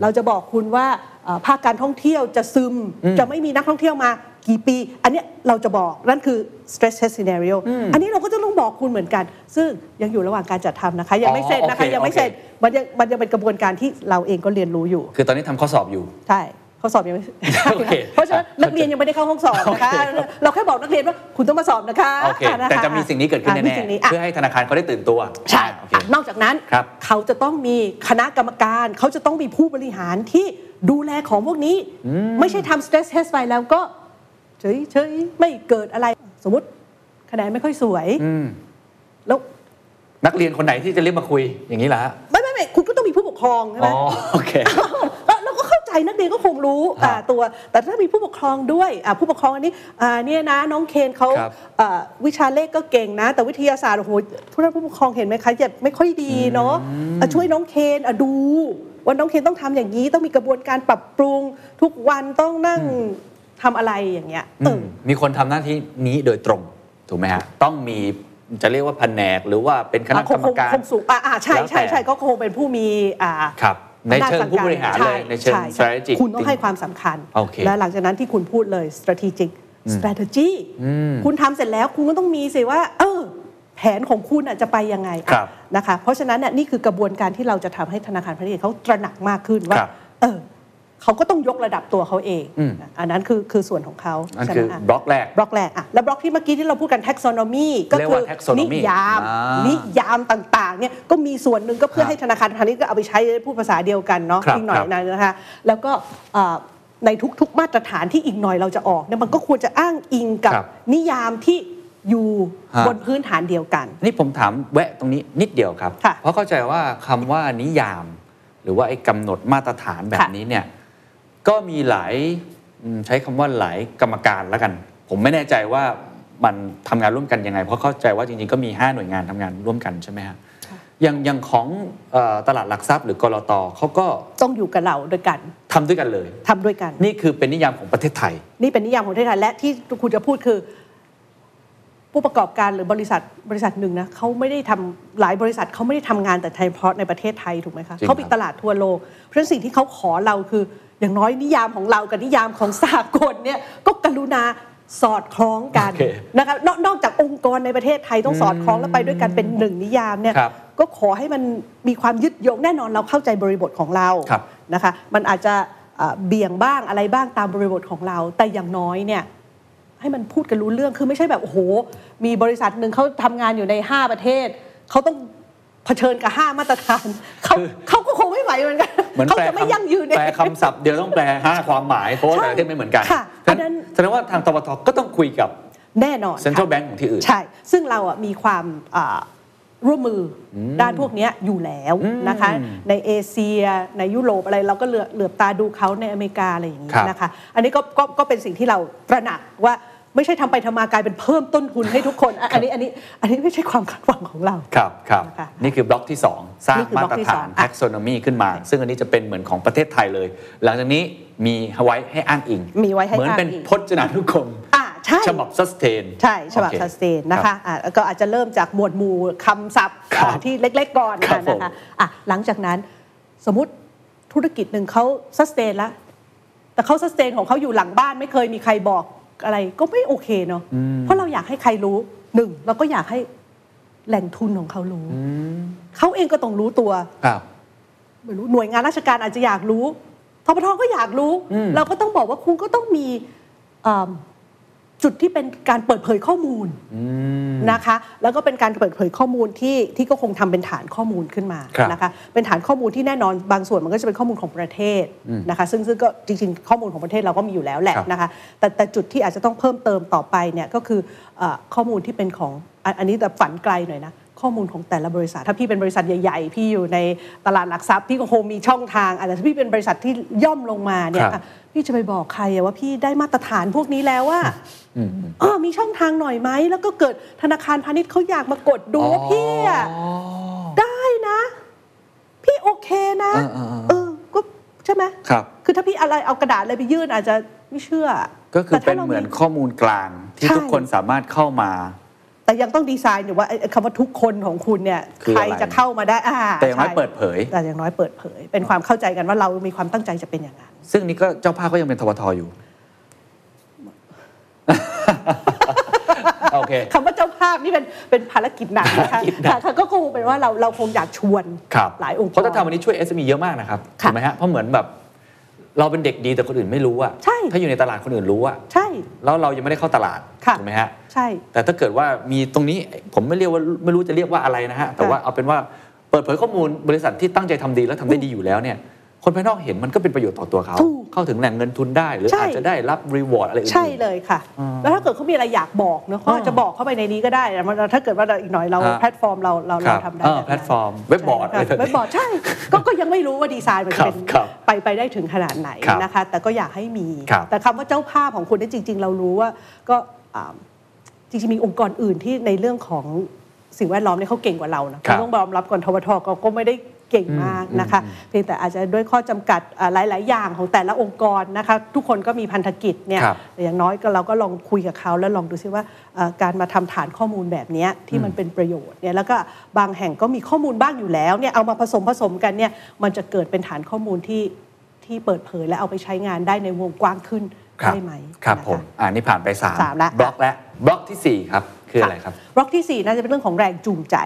เราจะบอกคุณว่าเอ่อภาคการท่องเที่ยวจะซึม จะไม่มีนักท่องเที่ยวมากี่ปี อันเนี้ยเราจะบอกนั่นคือ stress test scenario อันนี้เราก็จะต้องบอกคุณเหมือนกัน ซึ่งยังอยู่ระหว่างการจัดทำนะคะ ยังไม่เสร็จนะคะอ๋อโอเคยังไม่เสร็จมันยังมันยังเป็นกระบวนการที่เราเองก็เรียนรู้อยู่ คือตอนนี้ทำข้อสอบอยู่ใช่ ข้อสอบยังไม่โอเคเพราะฉะนั้นนักเรียนยังไม่ได้เข้าห้องสอบนะคะโอเคเราแค่บอกนักเรียนว่าคุณต้องมาสอบนะคะโอเคอ่นคแต่จะมีสิ่งนี้เกิดขึ้นอะมีแน่สิ่งนี้ๆอะเพื่อให้ธนาคารเขาได้ตื่นตัว ใช่โอเคอะนอกจากนั้นครับเขาจะต้องมีคณะกรรมการ เขาจะต้องมีผู้บริหารที่ดูแลของพวกนี้ ไม่ใช่ทำ stress test ไปแล้วก็เฉยเฉยๆไม่เกิดอะไร สมมติคะแนนไม่ค่อยสวยอืมแล้วนักเรียนคนไหนที่จะเรียกมาคุยอย่างนี้เหรอฮะไม่ไม่ไม่คุณก็ต้องมีผู้ปกครองใช่ไหมอ๋อโอเค ใจนักเรียนก็คงรู้ครับอ่าตัว แต่ถ้ามีผู้ปกครองด้วยอ่าผู้ปกครองอันนี้อ่าเนี่ยนะน้องเคนเขาครับอ่าวิชาเลขก็เก่งนะ แต่วิทยาศาสตร์โอ้โหผู้นั้นผู้ปกครองเห็นไหมคะจะไม่ค่อยดีเนาะอะช่วยน้องเคนอะดูว่าน้องเคนต้องทำอย่างนี้ ต้องมีกระบวนการปรับปรุงทุกวันต้องนั่งทำอะไรอย่างเงี้ยเออมมีคนทำหน้าที่นี้โดยตรงถูกไหมฮะต้องมีจะเรียกว่าแผนกหรือว่าเป็นคณะอะกรรมการคงสูงอะอะใช่แล้วแต่ใช่ใช่ก็คงเป็นผู้มีอ่าครับ ในเชิงผู้บริหารเลยในเชิงช่ช่ strategic คุณต้องให้ความสำคัญโอเคและหลังจากนั้นที่คุณพูดเลย strategic strategy คุณทำเสร็จแล้วคุณก็ต้องมีสิว่า เออ แผนของคุณอะจะไปยังไงอะครับนะคะ เพราะฉะนั้นน่ะนี่คือกระบวนการที่เราจะทำให้ธนาคารพาณิชย์เขาตระหนักมากขึ้นว่าครับเออ เขาก็ต้องยกระดับตัวเขาเองอืมอันนั้นคือคือส่วนของเขาอันใช่ไหคืมออะบล็อกแรกบล็อกแรกอะแล้วบล็อกที่เมื่อกี้ที่เราพูดกัน taxonomy ก็เรียกคืว่าอ taxonomy นิยามอ่านินิยามต่างๆเนี่ยก็มีส่วนหนึ่งก็เพื่อให้ธนาคารพาณิชย์ก็เอาไปใช้พูดภาษาเดียวกันเนาะครับอีกหน่อยครับนะนะคะแล้วก็เอ่อในทุกๆ มาตรฐานที่อีกหน่อยเราจะออกเนี่ยมันก็ควรจะอ้างอิงกับครับนิยามที่อยู่ฮะบนพื้นฐานเดียวกัน นี่ผมถามแวะตรงนี้นิดเดียวครับค่ะเพราะเข้าใจว่าคำว่านิยาม หรือว่าไอ้กำหนดมาตรฐานแบบค่ะนี้เนี่ย ก็มีหลายอืมใช้คำว่าหลายกรรมการแล้วกัน ผมไม่แน่ใจว่ามันทำงานร่วมกันยังไง เพราะเข้าใจว่าจริงๆก็มี 5 หน่วยงานทำงานร่วมกันใช่ไหมฮะอย่างอย่างของเอ่อตลาดหลักทรัพย์หรือกรตเขาก็ต้องอยู่กับเราด้วยกันทำด้วยกันเลยทำด้วยกัน นี่คือเป็นนิยามของประเทศไทย นี่เป็นนิยามของประเทศไทยและที่คุณจะพูดคือ ผู้ประกอบการหรือบริษัทบริษัทหนึ่งนะเขาไม่ได้ทำหลายบริษัทเขาไม่ได้ทำงานแต่เฉพาะในประเทศไทยถูกไหมคะจริงเขาปิดครับตลาดทั่วโลกเพราะฉะนั้นสิ่งที่เขาขอเราคือ อย่างน้อยนิยามของเรากับนิยามของสากลเนี่ยก็กรุณาสอดคล้องกันโอเคนะคะนอกนอกจากองค์กรในประเทศไทยต้องสอดคล้องแล้วไปด้วยกันเป็นหนึ่งนิยามเนี่ยครับก็ขอให้มันมีความยึดโยงแน่นอนเราเข้าใจบริบทของเราครับนะคะมันอาจจะเอ่อเบี่ยงบ้างอะไรบ้างตามบริบทของเรา แต่อย่างน้อยเนี่ยให้มันพูดกันรู้เรื่องคือไม่ใช่แบบโอ้โห มีบริษัทหนึ่งเขาทำงานอยู่ใน 5 ประเทศเขาต้องเผชิญกับ 5 มาตรฐานเขาคือเขาก็คง ไม่ไหวเหมือนกันเหมือนเขาแปลจะไม่คำยั่งยืนแปลคำศัพท์เดียวต้องแปลห้าความหมายเพราะว่าใช่แต่ละประเทศไม่เหมือนกันค่ะฉะอันนั้นั้นนแสดงว่าทางตบทก็ต้องคุยกับแน่นอนเซ็นทรัลค่ะแบงก์ของที่อื่นใช่ ซึ่งเราอะมีความอ่าร่วมมืออด้านพวกเนี้ยอยู่แล้วอืมนะคะ ในเอเชียในยุโรปอะไรเราก็เหลือเหลือบตาดูเขาในอเมริกาอะไรอย่างนี้ครับนะคะ อันนี้ก็ก็ก็เป็นสิ่งที่เราตระหนักว่า ไม่ใช่ทำไปทำมากลายเป็นเพิ่มต้นทุนให้ทุกคนอะอันนี้อันนี้อันนี้ไม่ใช่ความคาดหวังของเรา ครับครับนะคะนี่คือบล็อกที่ 2 สร้างนี่คือบมาล็อกตรที่ฐาสอนงอะ taxonomy ขึ้นมา ซึ่งอันนี้จะเป็นเหมือนของประเทศไทยเลย หลังจากนี้มีไว้ให้อ้างอิง มีไว้ให้เหมือนอ้างเป็นอิงพจนานุกรมอ่าใช่ฉบับ sustain ใช่ฉบับโอเคสแตนนะคะอะแล้วก็อาจจะเริ่มจากหมวดหมู่คำศัพท์ครับอะที่เล็กๆก่อนครับผมนะคะอะหลังจากนั้นสมมติธุรกิจหนึ่งเขาสแตนแล้ว แต่เขาสแตนของเขาอยู่หลังบ้านไม่เคยมีใครบอก อะไรก็ไม่โอเคเนาะเพราะเราอยากให้ใครรู้หนึ่งเราก็อยากให้แหล่งทุนของเขารู้เขาเองก็ต้องรู้ตัวครับไม่รู้หน่วยงานราชการอาจจะอยากรู้ทปทก็อยากรู้อืมเราก็ต้องบอกว่าคุณก็ต้องมีเอิ่ม จุดที่เป็นการเปิดเผยข้อมูลอืมนะคะ แล้วก็เป็นการเปิดเผยข้อมูลที่ที่ก็คงทำเป็นฐานข้อมูลขึ้นมาครับนะคะเป็นฐานข้อมูลที่แน่นอนบางส่วนมันก็จะเป็นข้อมูลของประเทศนะคะ ซึ่งซึ่งก็จริงๆข้อมูลของประเทศเราก็มีอยู่แล้วแหละครับนะคะแต่แต่จุดที่อาจจะต้องเพิ่มเติมต่อไปเนี่ยก็คือเออข้อมูลที่เป็นของอันอันนี้แต่ฝันไกลหน่อยนะ ข้อมูลของแต่ละบริษัท ถ้าพี่เป็นบริษัทใหญ่ ๆ พี่อยู่ในตลาดหลักทรัพย์พี่ก็คงมีช่องทางอาจจะถ้าพี่เป็นบริษัทที่ย่อมลงมาเนี่ยครับอะพี่จะไปบอกใครอะว่าพี่ได้มาตรฐานพวกนี้แล้วว่าเออมีช่องทางหน่อยไหมแล้วก็เกิดธนาคารพาณิชย์เขาอยากมากดดูว่าพี่อะอ๋อได้นะ พี่โอเคนะเออเออเออเออก็ใช่ไหมครับ คือถ้าพี่อะไรเอากระดาษอะไรไปยื่นอาจจะไม่เชื่อ ก็คือแต่เป็ถ้านราเหมือนข้อมูลกลางที่ใช่ทุกคนสามารถเข้ามา แต่ยังต้องดีไซน์อยู่ว่าไอ้ไอ้คำว่าทุกคนของคุณเนี่ยคือใครอะไร จะเข้ามาได้อ่าแต่อย่างน้อยใช่เปิดเผย แต่อย่างน้อยเปิดเผย เป็นความเข้าใจกันว่าเรามีความตั้งใจจะเป็นอย่างนั้น ซึ่งนี่ก็เจ้าภาพก็ยังเป็นทบทอยู่ โอเค คำว่าเจ้าภาพนี่เป็นเป็นภารกิจหนักนะคะภารกิจหนัก ค่ะก็คงเป็นว่าเราเราคงอยากชวนครับหลายองค์กรเพราะถ้าทำวันนี้ช่วย SME เยอะมากนะครับค่ะ ถูกไหมฮะเพราะเหมือนแบบ เราเป็นเด็กดีแต่คนอื่นไม่รู้อะใช่ ถ้าอยู่ในตลาดคนอื่นรู้อะใช่ แล้วเรายังไม่ได้เข้าตลาดค่ะ ถูกไหมฮะ ใช่ แต่ถ้าเกิดว่ามีตรงนี้ผมไม่เรียกว่าไม่รู้จะเรียกว่าอะไรนะฮะ แต่ว่าเอาเป็นว่าเปิดเผยข้อมูลบริษัทที่ตั้งใจทำดีแล้วทำได้ดีอยู่แล้วเนี่ย คนภายนอกเห็นมันก็เป็นประโยชน์ต่อตัวเขาถูกเข้าถึงแหล่งเงินทุนได้ หรือใช่อาจจะได้รับ reward อะไรอื่นๆใช่เลยค่ะ แล้วถ้าเกิดเขามีอะไรอยากบอกเนอะเขาอาจจะบอกเข้าไปในนี้ก็ได้แต่มันถ้าเกิดว่าเราอีกหน่อยเราอ่าแพลตฟอร์มเราเราคเรารับทำได้เออแบบนั้นแพลตฟอร์มเว็บบอร์ดอะไรแบบนี้เว็บบอร์ดใช่ก็ก็ยังไม่รู้ว่าดีไซน์มันครับจะเป็นครับไปไปได้ถึงขนาดไหนครับนะคะ แต่ก็อยากให้มีครับแต่คำว่าเจ้าภาพของคุณเนี่ยจริง ๆ เรารู้ว่าก็อ่าจริงๆมีองค์กรอื่นที่ในเรื่องของสิ่งแวดล้อมเนี่ยเขาเก่งกว่าเรานะครับเราต้องยอมรับก่อนทวทก็ก็ไม่ได้ เก่งมากนะคะเพียงแต่อาจจะด้วยข้อจำกัดอ่าหลาย ๆ อย่างของแต่ละองค์กรนะคะทุกคนก็มีพันธกิจเนี่ยครับแต่อย่างน้อยก็เราก็ลองคุยกับเขาแล้วลองดูซิว่าเอ่อการมาทำฐานข้อมูลแบบเนี้ยที่มันเป็นประโยชน์เนี่ยแล้วก็บางแห่งก็มีข้อมูลบ้างอยู่แล้วเนี่ยเอามาผสมผสมกันเนี่ยมันจะเกิดเป็นฐานข้อมูลที่ที่เปิดเผยและเอาไปใช้งานได้ในวงกว้างขึ้นครับได้ไหมครับนะะผมอ่านี่ผ่านไปสามสามละบล็อกแล้วบล็อกที่สี่ครับคืออะไรครับบล็อกที่ 4 น่าจะเป็นเรื่องของแรงจูงใจ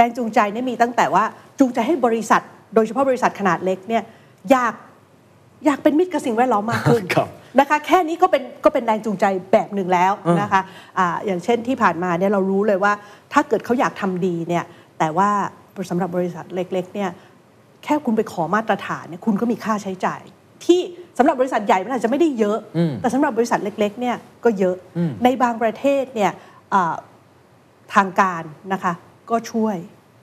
แรงจูงใจเนี่ยมีตั้งแต่ว่าจูงใจให้บริษัท โดยเฉพาะบริษัทขนาดเล็กเนี่ยอยากอยากเป็นมิตรกับสิ่งแวดล้อมมากขึ้นครับนะคะแค่นี้ก็เป็นก็เป็นแรงจูงใจแบบหนึ่งแล้วนะคะอ่าอย่างเช่นที่ผ่านมาเนี่ยเรารู้เลยว่า ถ้าเกิดเขาอยากทำดีเนี่ยแต่ว่าสำหรับบริษัทเล็กๆเนี่ยแค่คุณไปขอมาตรฐานเนี่ยคุณก็มีค่าใช้จ่าย ที่สำหรับบริษัทใหญ่มันอาจจะไม่ได้เยอะอืมแต่สำหรับบริษัทเล็กๆเนี่ยก็เยอะอืมในบางประเทศเนี่ยอ่าทางการนะคะ ก็ช่วย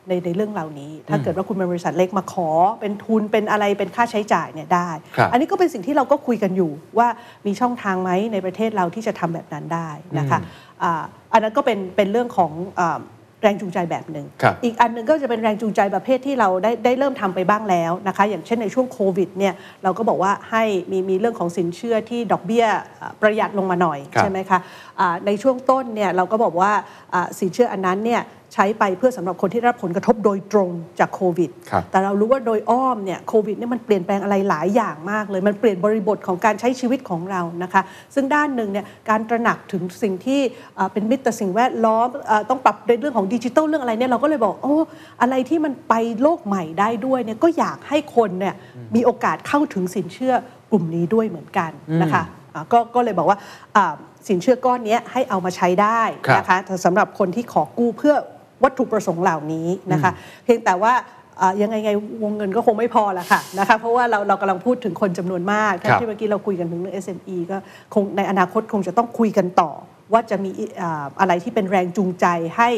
ในในเรื่องเหล่านี้ ถ้าเกิดว่าคุณเป็นบริษัทเล็กมาขอ เป็นทุนเป็นอะไรเป็นค่าใช้จ่ายเนี่ยได้ครับอันนี้ก็เป็นสิ่งที่เราก็คุยกันอยู่ว่ามีช่องทางไหมในประเทศเราที่จะทำแบบนั้นได้นะคะอ่าอันนั้นก็เป็นเป็นเรื่องของอาแรงจูงใจแบบหนึ่งครับอีกอันหนึ่งก็จะเป็นแรงจูงใจประเภทที่เราได้ได้เริ่มทำไปบ้างแล้วนะคะ อย่างเช่นในช่วงโควิดเนี่ยเราก็บอกว่าให้มีมีเรื่องของสินเชื่อที่ดอกเบี้ยอ่าประหยัดลงมาหน่อยครับใช่ไหมคะอ่าในช่วงต้นเนี่ยเราก็บอกว่าอ่าสินเชื่ออันนั้นเนี่ย ใช้ไปเพื่อสำหรับคนที่ได้รับผลกระทบโดยตรงจากโควิดครับแต่เรารู้ว่าโดยอ้อมเนี่ยโควิดเนี่ยมันเปลี่ยนแปลงอะไรหลายอย่างมากเลย มันเปลี่ยนบริบทของการใช้ชีวิตของเรานะคะ ซึ่งด้านหนึ่งเนี่ยการตระหนักถึงสิ่งที่อ่าเป็นมิตรต่อสิ่งแวดล้อมอาต้องปรับในเรื่องของดิจิทัลเรื่องอะไรเนี่ยเราก็เลยบอกโอ้อะไรที่มันไปโลกใหม่ได้ด้วยเนี่ยก็อยากให้คนเนี่ยมีโอกาสเข้าถึงสินเชื่อกลุ่มนี้ด้วยเหมือนกันนะคะอ่าก็ก็เลยบอกว่าอ่าสินเชื่อก้อนเนี้ยให้เอามาใช้ได้นะคะสำหรับคนที่ขอกู้เพื่อ วัตถุประสงค์เหล่านี้นะคะเพียงแต่ว่าอ่ายังไงไงวงเงินก็คงไม่พอละค่ะนะคะเพราะว่าเราเรากำลังพูดถึงคนจำนวนมากครับที่เมื่อกี้เราคุยกันถึงเรื่อง SME ก็คงในอนาคตคงจะต้องคุยกันต่อ ว่าจะมีอ่าอะไรที่เป็นแรงจูงใจให้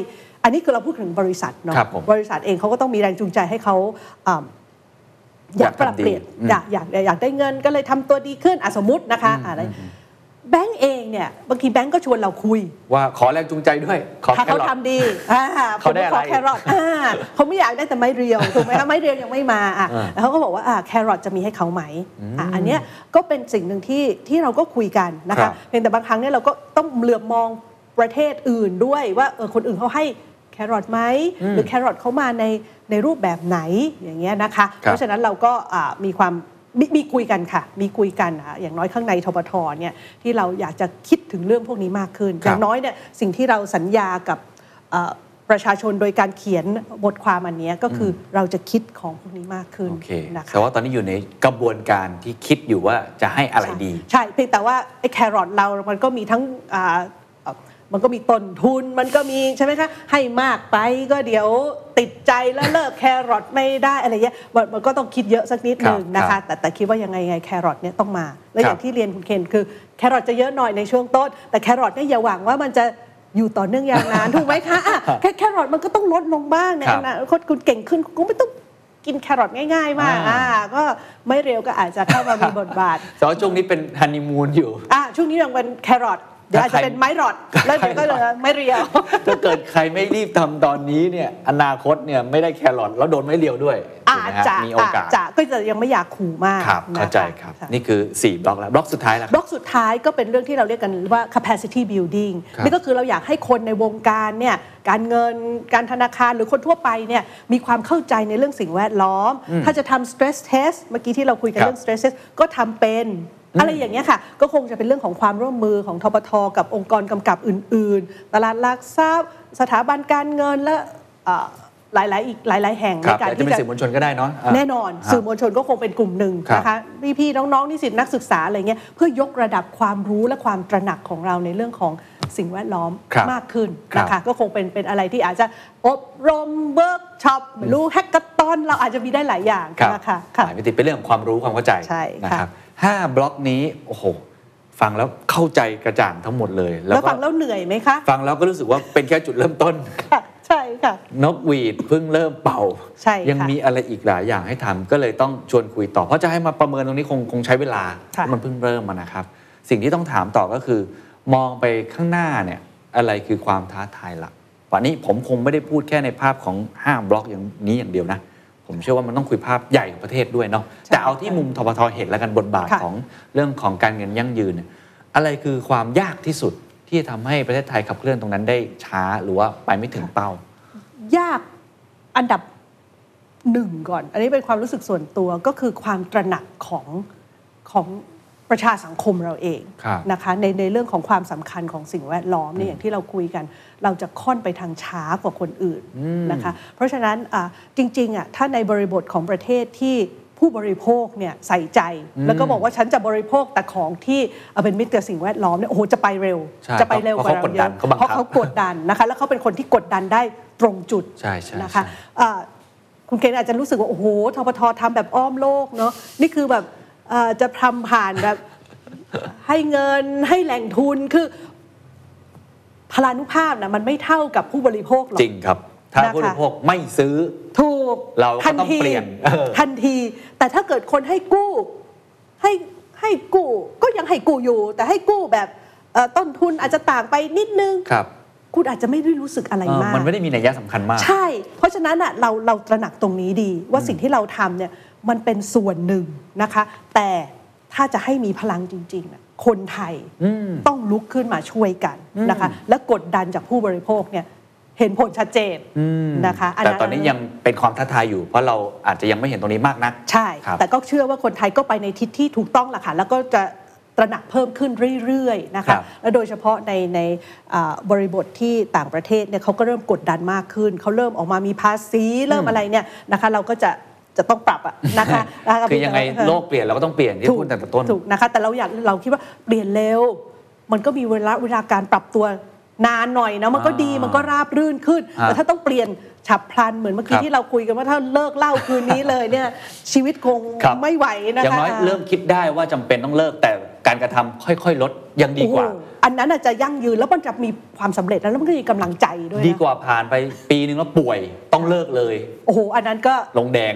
อันนี้คือเราพูดถึงบริษัทเนาะครับผมบริษัทเองเขาก็ต้องมีแรงจูงใจให้เขาอ่าอยากปรับเปลี่ยนอยากทำดีอยากอยากอยากได้เงินก็เลยทำตัวดีขึ้นอะสมมตินะคะอะไร แบงก์เองเนี่ยบางทีแบงก์ก็ชวนเราคุย ว่าขอแรงจูงใจด้วย ขอถ้าแคเขารอท ทำดีอ่าผเขามได้ก็อะไรขอแครอทอ่าเขาไม่อยากได้แต่ไม้เรียวถูกไหมคะไม้เรียวยังไม่มาอะอ่าแล้วเขาก็บอกว่าอ่าแครอทจะมีให้เขาไหมอะอันเนี้ยก็เป็นสิ่งหนึ่งที่ที่เราก็คุยกันนะครัคะบเพียงแต่บางครั้งเนี่ยเราก็ต้องเหลือบมองประเทศอื่นด้วยว่าเออคนอื่นเขาให้แครอทไหมหรือแครอทเขามาในในรูปแบบไหนอย่างเงี้ยนะคะครับเพราะฉะนั้นเราก็อ่ามีความ มีมีคุยกันค่ะ มีคุยกันอะอย่างน้อยข้างในทบทเนี่ยที่เราอยากจะคิดถึงเรื่องพวกนี้มากขึ้นครับอย่างน้อยเนี่ยสิ่งที่เราสัญญากับเอ่อประชาชนโดยการเขียนบทความอันเนี้ยก็คือเราจะคิดของพวกนี้มากขึ้นโอเคนะคะแต่ว่าตอนนี้อยู่ในกระบวนการที่คิดอยู่ว่าจะให้อะไรดี ใช่เพียงแต่ว่าไอ้แครอทเรา มันก็มีทั้งอ่าเอ่อ มันก็มีต้นทุนมันก็มีใช่ไหมคะ ให้มากไปก็เดี๋ยวติดใจแล้วเลิกแครอทไม่ได้อะไรเงี้ยมันมันก็ต้องคิดเยอะสักนิดหนึ่งนะคะครับแต่แต่คิดว่ายังไงไงแครอทเนี่ยต้องมา แล้วครัย่างที่เรียนคุณเคนคือแครอทจะเยอะหน่อยในช่วงต้น แต่แครอทเนี่ยอย่าหวังว่ามันจะอยู่ต่อเนื่องยาวนานถูกไหมคะอะแค่แครอทมันก็ต้องลดลงบ้างในครัอบนาคตคุณเก่งขึ้นคุณไม่ต้องกินแครอทง่ายๆมากอ่าอ่าก็ไม่เร็วก็อาจจะเข้ามามีบทบาทแต่ว่าช่วงนี้เป็นฮันนีมูนอยู่อะช่วงนี้ยังเป็นแครอท เดี๋ยวอาจจะเป็นไม้รอดแล้วเดี๋ยวก็เหลือไม้เรียว ถ้าเกิดใครไม่รีบทำตอนนี้เนี่ยอนาคตเนี่ยไม่ได้แครอทแล้วโดนไม่เลียวด้วยอาถูกไหมจฮะจะมีโอกาสอาจจะก็จะยังไม่อยากขู่มากครับนะคะเข้าใจครับะนี่คือ 4 บล็อกแล้วบล็อกสุดท้ายแล้วบล็อกสุดท้ายก็เป็นเรื่องที่เราเรียกกันว่า capacity building ครับนี่ก็คือเราอยากให้คนในวงการเนี่ยการเงินการธนาคารหรือคนทั่วไปเนี่ยมีความเข้าใจในเรื่องสิ่งแวดล้อม ถ้าจะทำ stress test เมื่อกี้ที่เราคุยกันครับเรื่อง stress test ก็ทำเป็น อะไรอย่างเงี้ยค่ะ ก็คงจะเป็นเรื่องของความร่วมมือของทบทกับองค์กรกำกับอื่น ๆ ตลาดหลักทรัพย์ สถาบันการเงินและเอ่อหลายๆอีกหลาย ๆ แห่งครับในการแต่จะที่เป็นจะสื่อมวลชนก็ได้เนาะะแน่นอนฮะสื่อมวลชนก็คงเป็นกลุ่มหนึ่งครับนะคะพี่ๆน้องๆนิสิตนักศึกษาอะไรเงี้ยเพื่อยกระดับความรู้และความตระหนักของเราในเรื่องของสิ่งแวดล้อมครับมากขึ้นครับนะคะก็คงเป็นเป็นอะไรที่อาจจะอบรมเวิร์กช็อปไม่รู้ hackathon เราอาจจะมีได้หลายอย่างครับนะคะค่ะหลายมิติเป็นเรื่องของความรู้ความเข้าใจใช่ค่ะนะครับ ห้าบล็อกนี้โอ้โหฟังแล้วเข้าใจกระจ่างทั้งหมดเลย แล้วก็ฟังแล้วเหนื่อยไหมคะ ฟังแล้วก็รู้สึกว่าเป็นแค่จุดเริ่มต้นค่ะใช่ค่ะ นกหวีดเพิ่งเริ่มเป่าใช่ค่ะยังมีอะไรอีกหลายอย่างให้ทำก็เลยต้องชวนคุยต่อ เพราะจะให้มาประเมินตรงนี้คงคงใช้เวลาค่ะมันเพิ่งเริ่มมานะครับ สิ่งที่ต้องถามต่อก็คือ มองไปข้างหน้าเนี่ยอะไรคือความท้าทายหลักวันนี้ผมคงไม่ได้พูดแค่ในภาพของห้าบล็อกอย่างนี้อย่างเดียวนะ ผมเชื่อว่ามันต้องคุยภาพใหญ่ของประเทศด้วยเนาะแต่เอาที่มุมทบทเห็นแล้วกันบทบาทค่ะของเรื่องของการเงินยั่งยืนเนี่ยอะไรคือความยากที่สุดที่จะทำให้ประเทศไทยขับเคลื่อนตรงนั้นได้ช้าหรือว่าไปไม่ถึงเป้า ยากอันดับหนึ่งก่อน อันนี้เป็นความรู้สึกส่วนตัวก็คือความตระหนักของของ ประชาสังคมเราเองครับนะคะในในเรื่องของความสำคัญของสิ่งแวดล้อมเนี่ยอย่างที่เราคุยกัน เราจะค่อนไปทางช้ากว่าคนอื่นนะคะเพราะฉะนั้นอะจริงๆอะถ้าในบริบทของประเทศที่ผู้บริโภคเนี่ยใส่ใจ แล้วก็บอกว่าฉันจะบริโภคแต่ของที่เอ่อเป็นมิตรกับสิ่งแวดล้อมเนี่ยโอ้โหจะไปเร็วใช่จะไปเร็วกว่าเราเพราะเขากดเยดันอะเขาบังคับเพราะเขากดดันนะคะแล้วเขาเป็นคนที่กดดันได้ตรงจุดใช่ใช่นะคะใช่อ่าคุณเคนอาจจะรู้สึกว่า โอ้โหทปททำแบบอ้อมโลกเนาะนี่คือแบบเอ่อ จะทำผ่านแบบให้เงินให้แหล่งทุนคือพลานุภาพนะมันไม่เท่ากับผู้บริโภคหรอกจริงครับ ถ้านะคะผู้บริโภคไม่ซื้อ ถูกเราก็ทันต้องทีเปลี่ยนเออทันที แต่ถ้าเกิดคนให้กู้ให้ให้กู้ก็ยังให้กู้อยู่ แต่ให้กู้แบบเอ่อต้นทุนอาจจะต่างไปนิดนึงครับ คุณอาจจะไม่ได้รู้สึกอะไรเออมาก มันไม่ได้มีนัยยะสำคัญมาก ใช่ เพราะฉะนั้นอะเราเราตระหนักตรงนี้ดีว่าสิ่งที่เราทำเนี่ย มันเป็นส่วนหนึ่งนะคะ แต่ถ้าจะให้มีพลังจริงๆน่ะคนไทยอืมต้องลุกขึ้นมาช่วยกันนะคะ และกดดันจากผู้บริโภคเนี่ยเห็นผลชัดเจนนะคะ แต่ตอนนี้ยังเป็นความท้าทายอยู่ เพราะเราอาจจะยังไม่เห็นตรงนี้มากนัก ใช่ครับแต่ก็เชื่อว่าคนไทยก็ไปในทิศที่ถูกต้องแหละค่ะ แล้วก็จะตระหนักเพิ่มขึ้นเรื่อยๆนะครัคะบและโดยเฉพาะในในอ่าบริบทที่ต่างประเทศเนี่ยเขาก็เริ่มกดดันมากขึ้น เขาเริ่มออกมามีภาษีเริ่มอะไรเนี่ยนะคะ เราก็จะ จะต้องปรับอะนะคะนะคะคือยังไงเออโลกเปลี่ยนเราก็ต้องเปลี่ยนที่ถูกพูดตั้งแต่ต้นถูกนะคะ แต่เราอยากเราคิดว่าเปลี่ยนเร็ว มันก็มีเวลาเวลาการปรับตัวนานหน่อยนะมันก็ดีอ่ามัมันก็ราบรื่นขึ้นฮะแต่ถ้าต้องเปลี่ยน ฉับพลันเหมือนเมื่อกี้ครับที่เราคุยกันว่าถ้าเลิกเหล่าคืนนี้เลยเนี่ยชีวิตคงครับไม่ไหวนะคะอย่างน้อยเริ่มคิดได้ว่าจำเป็นต้องเลิกแต่การกระทำค่อยๆ ลดยังดีกว่าโอ้โหอันนั้นอาจจะยั่งยืนแล้วมันจะมีความสำเร็จแล้วแล้วมันก็มีกำลังใจด้วยนะดีกว่าผ่านไปปีนึงแล้วป่วยต้องเลิกเลย โอ้โหอันนั้นก็ลงแดง